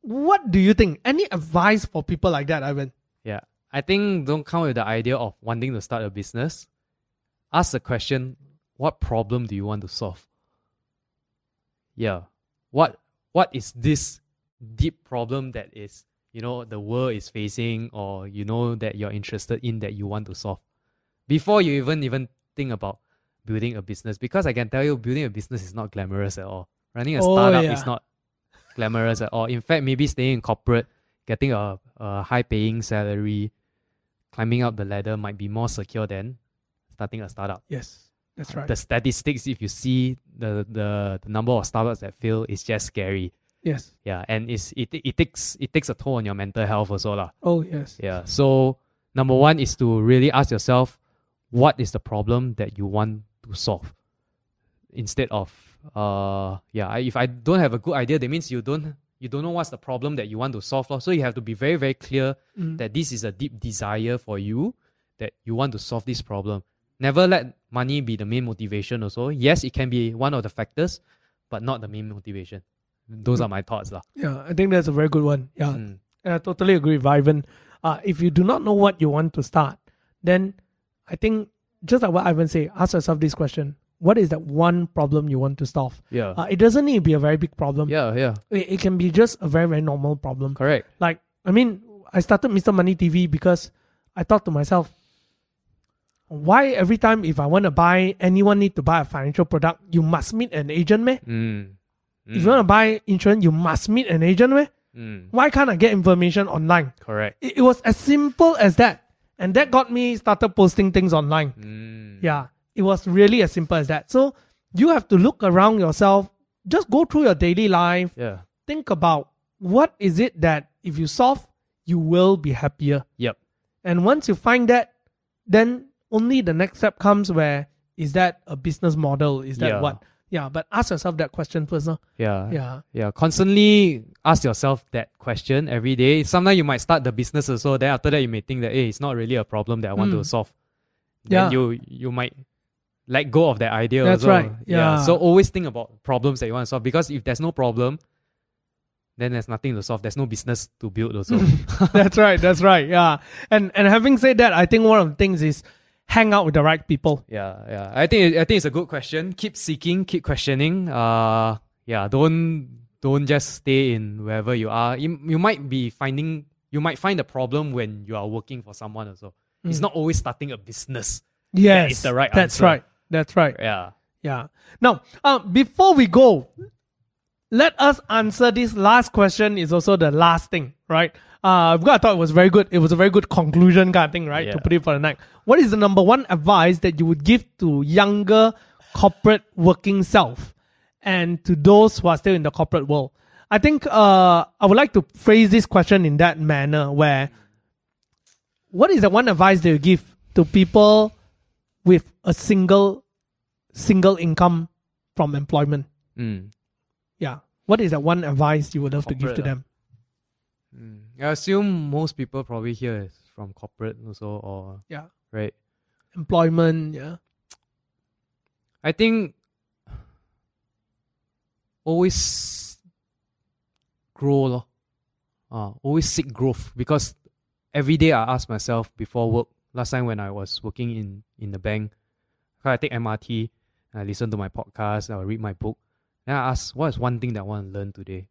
What do you think? Any advice for people like that, Ivan? Yeah. I think don't come with the idea of wanting to start a business. Ask the question, what problem do you want to solve? Yeah. What what is this deep problem that is, you know, the world is facing or you know that you're interested in that you want to solve? Before you even even think about building a business. Because I can tell you building a business is not glamorous at all. Running a Oh, startup yeah. is not glamorous at all. In fact, maybe staying in corporate, getting a, a high paying salary, climbing up the ladder might be more secure than starting a startup. Yes, that's right. The statistics, if you see the, the, the number of startups that fail, is just scary. Yes. Yeah, and it's, it, it takes it takes a toll on your mental health also. lah. Oh, yes. Yeah. So number one is to really ask yourself, what is the problem that you want to solve? Instead of uh yeah, if I don't have a good idea, that means you don't you don't know what's the problem that you want to solve. So you have to be very, very clear Mm. that this is a deep desire for you that you want to solve this problem. Never let money be the main motivation also. Yes, it can be one of the factors, but not the main motivation. Those are my thoughts. lah. Yeah, I think that's a very good one. Yeah, Mm. And I totally agree with Ivan. Uh, if you do not know what you want to start, then I think just like what Ivan say, ask yourself this question: What is that one problem you want to solve? Yeah. Uh, it doesn't need to be a very big problem. yeah, yeah. It, it can be just a very very normal problem. Correct. Like I mean, I started Mr. Money TV because I thought to myself, why every time if I want to buy anyone need to buy a financial product, you must meet an agent, meh? Mm. If you want to buy insurance, you must meet an agent, meh? Mm. Why can't I get information online? Correct. It, it was as simple as that. And that got me started posting things online. Mm. Yeah. It was really as simple as that. So you have to look around yourself, just go through your daily life, Yeah. think about what is it that if you solve, you will be happier. Yep. And once you find that, then only the next step comes where is that a business model? Is that Yeah. what? Yeah, but ask yourself that question first. huh? Yeah. Yeah. Yeah. Constantly ask yourself that question every day. Sometimes you might start the business also. Then after that, you may think that, hey, it's not really a problem that I want to Mm. solve. Then Yeah. you you might let go of that idea. That's also. right. Yeah. So always think about problems that you want to solve because if there's no problem, then there's nothing to solve. There's no business to build also. that's right. That's right. Yeah. And and having said that, I think one of the things is hang out with the right people. Yeah, yeah. I think I think it's a good question. Keep seeking, keep questioning. Uh, yeah. Don't don't just stay in wherever you are. You, you might be finding you might find a problem when you are working for someone also. It's not always starting a business. Yes, is the right That's answer. right. That's right. Yeah. Yeah. Now, uh, before we go, let us answer this last question. Is also the last thing, right? Uh, because I thought it was very good. It was a very good conclusion kind of thing, right? To put it for the night. What is the number one advice that you would give to younger corporate working self and to those who are still in the corporate world? I think uh, I would like to phrase this question in that manner where what is the one advice that you give to people with a single single income from employment? Mm. Yeah. What is that one advice you would love to give to Corporate, them? Mm. I assume most people probably here is from corporate also, or Yeah. right. Employment, yeah. I think always grow lor. Uh, always seek growth because every day I ask myself before work. Last time when I was working in in the bank, I take MRT, I listen to my podcast, I read my book. Then I ask, what is one thing that I want to learn today?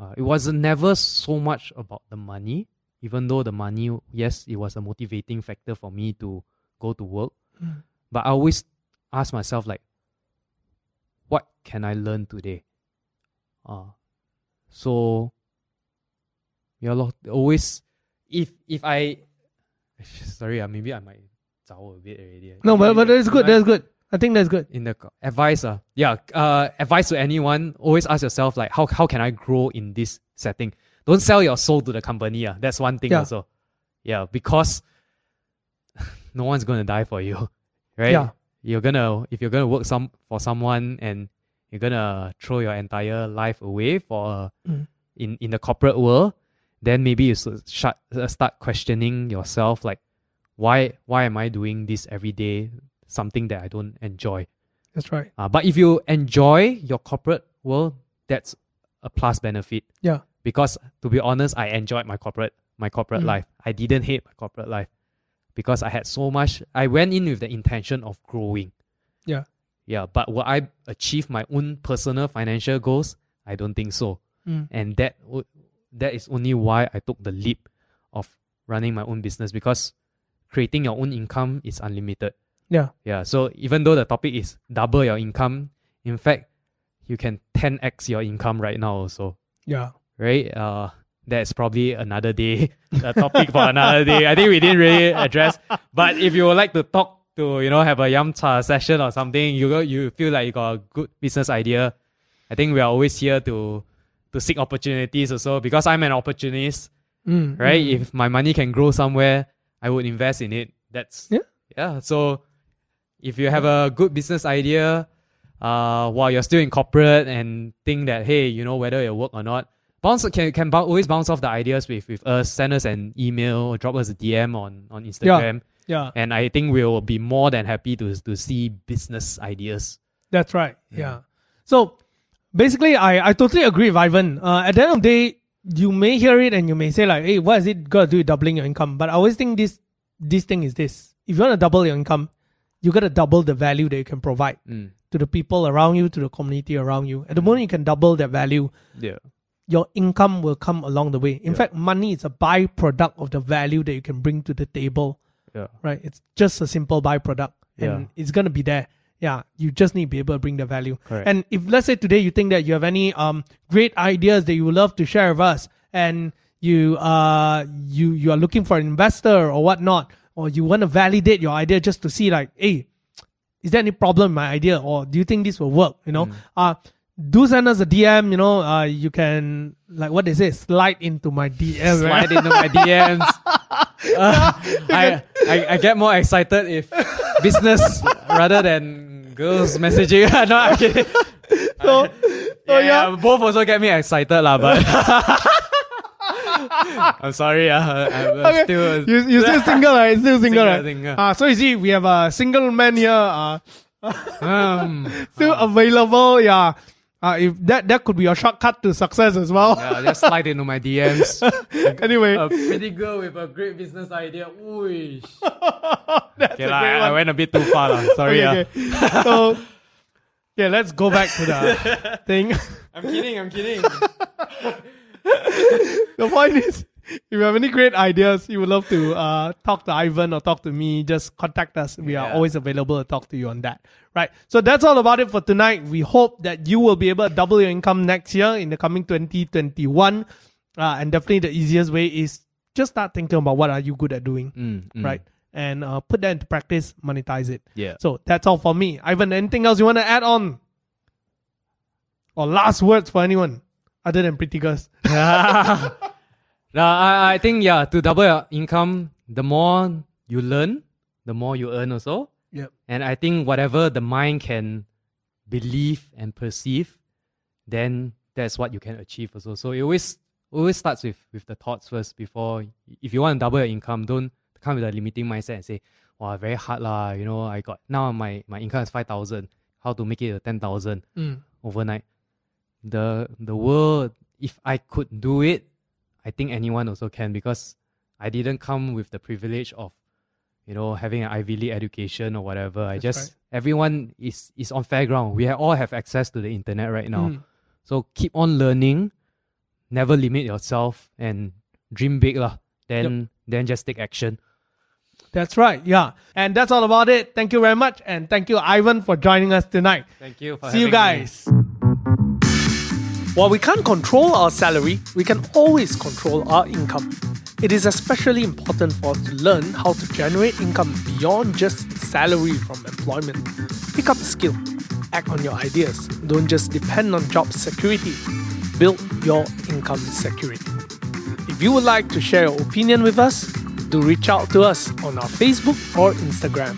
Uh, it wasn't never so much about the money, even though the money, yes, it was a motivating factor for me to go to work. Mm. But I always ask myself like, what can I learn today? Uh, so yeah, lor, always if if I sorry, uh, maybe I might a bit already. No, but, but that's good. That's good. I think that's good. in the advice, uh, yeah, uh, advice to anyone, always ask yourself like, how how can I grow in this setting? Don't sell your soul to the company. Uh. That's one thing Yeah. also. Yeah, because no one's gonna die for you, right? Yeah. You're gonna if you're gonna work some for someone and you're gonna throw your entire life away for Mm. in in the corporate world, then maybe you should shut, uh, start questioning yourself like, why why am I doing this every day? Something that I don't enjoy. That's right. Uh, but if you enjoy your corporate world, that's a plus benefit. Yeah. Because to be honest, I enjoyed my corporate my corporate Mm. life. I didn't hate my corporate life because I had so much. I went in with the intention of growing. Yeah. Yeah. But will I achieve my own personal financial goals? I don't think so. Mm. And that would that is only why I took the leap of running my own business because creating your own income is unlimited. Yeah. Yeah. So even though the topic is double your income, in fact, you can 10x your income right now also. Yeah. Right? Uh that's probably another day, a topic for another day. I think we didn't really address. But if you would like to talk to, you know, have a yum cha session or something, you go, you feel like you got a good business idea. I think we are always here to to seek opportunities also because I'm an opportunist Mm, right? mm. If my money can grow somewhere, I would invest in it. That's Yeah. yeah. So if you have a good business idea, uh, while you're still in corporate and think that hey, you know whether it'll work or not, bounce can can always bounce off the ideas with with us. Send us an email or drop us a DM on on Instagram, Yeah. and I think we'll be more than happy to to see business ideas. That's right. Yeah. So basically, I, I totally agree with Ivan. Uh, at the end of the day, you may hear it and you may say like, "Hey, what is it got to do with doubling your income?" But I always think this this thing is this: if you want to double your income, you got to double the value that you can provide Mm. to the people around you, to the community around you. At the moment you can double that value, Yeah. your income will come along the way. In Yeah. fact, money is a byproduct of the value that you can bring to the table Yeah. right? It's just a simple byproduct and Yeah. it's gonna be there. Yeah, you just need to be able to bring the value. Correct. And if let's say today you think that you have any um great ideas that you would love to share with us, and you uh you you are looking for an investor or whatnot, or you want to validate your idea just to see like, hey, is there any problem with my idea, or do you think this will work? You know, Mm. uh do send us a DM. You know, uh you can like what they say, slide into my DM. right? slide into my DMs. Uh, I, I I get more excited if business rather than girls messaging. no, I'm kidding. So, so yeah. both also get me excited lah. But I'm sorry. Uh, I'm uh, Okay. still You you still single, right? Still single, Single, right? single. Ah, so you see, we have a single man here, uh, um, still available. Yeah. Uh, if that that could be a shortcut to success as well. yeah, just slide into my DMs. anyway, a pretty girl with a great business idea. Ooh. that's Okay, a lah, I, I went a bit too far. lah. Sorry. Okay, ah. okay. so, yeah, let's go back to the thing. I'm kidding. I'm kidding. the point is, if you have any great ideas, you would love to uh, talk to Ivan or talk to me, just contact us. We are always available to talk to you on that. Right. So that's all about it for tonight. We hope that you will be able to double your income next year in the coming 2021. Uh, and definitely the easiest way is just start thinking about what are you good at doing, Mm, mm. right? And uh, put that into practice, monetize it. Yeah. So that's all for me. Ivan, anything else you want to add on? Or last words for anyone other than pretty girls? no, I, I think yeah, to double your income, the more you learn, the more you earn also. Yep. And I think whatever the mind can believe and perceive, then that's what you can achieve also. So it always always starts with with the thoughts first before if you want to double your income, don't come with a limiting mindset and say, Wow, very hard lah, you know, I got now my, my income is five thousand. How to make it a ten thousand Mm. overnight? The the world if I could do it, I think anyone also can because I didn't come with the privilege of, you know, having an Ivy League education or whatever. I just right. everyone is is on fair ground. We all have access to the internet right now. Mm. So keep on learning, never limit yourself, and dream big lah. Then then just take action. That's right. Yeah. And that's all about it. Thank you very much. And thank you, Ivan, for joining us tonight. Thank you. For See you guys. me. While we can't control our salary, we can always control our income. It is especially important for us to learn how to generate income beyond just salary from employment. Pick up a skill, act on your ideas. Don't just depend on job security. Build your income security. If you would like to share your opinion with us, do reach out to us on our Facebook or Instagram.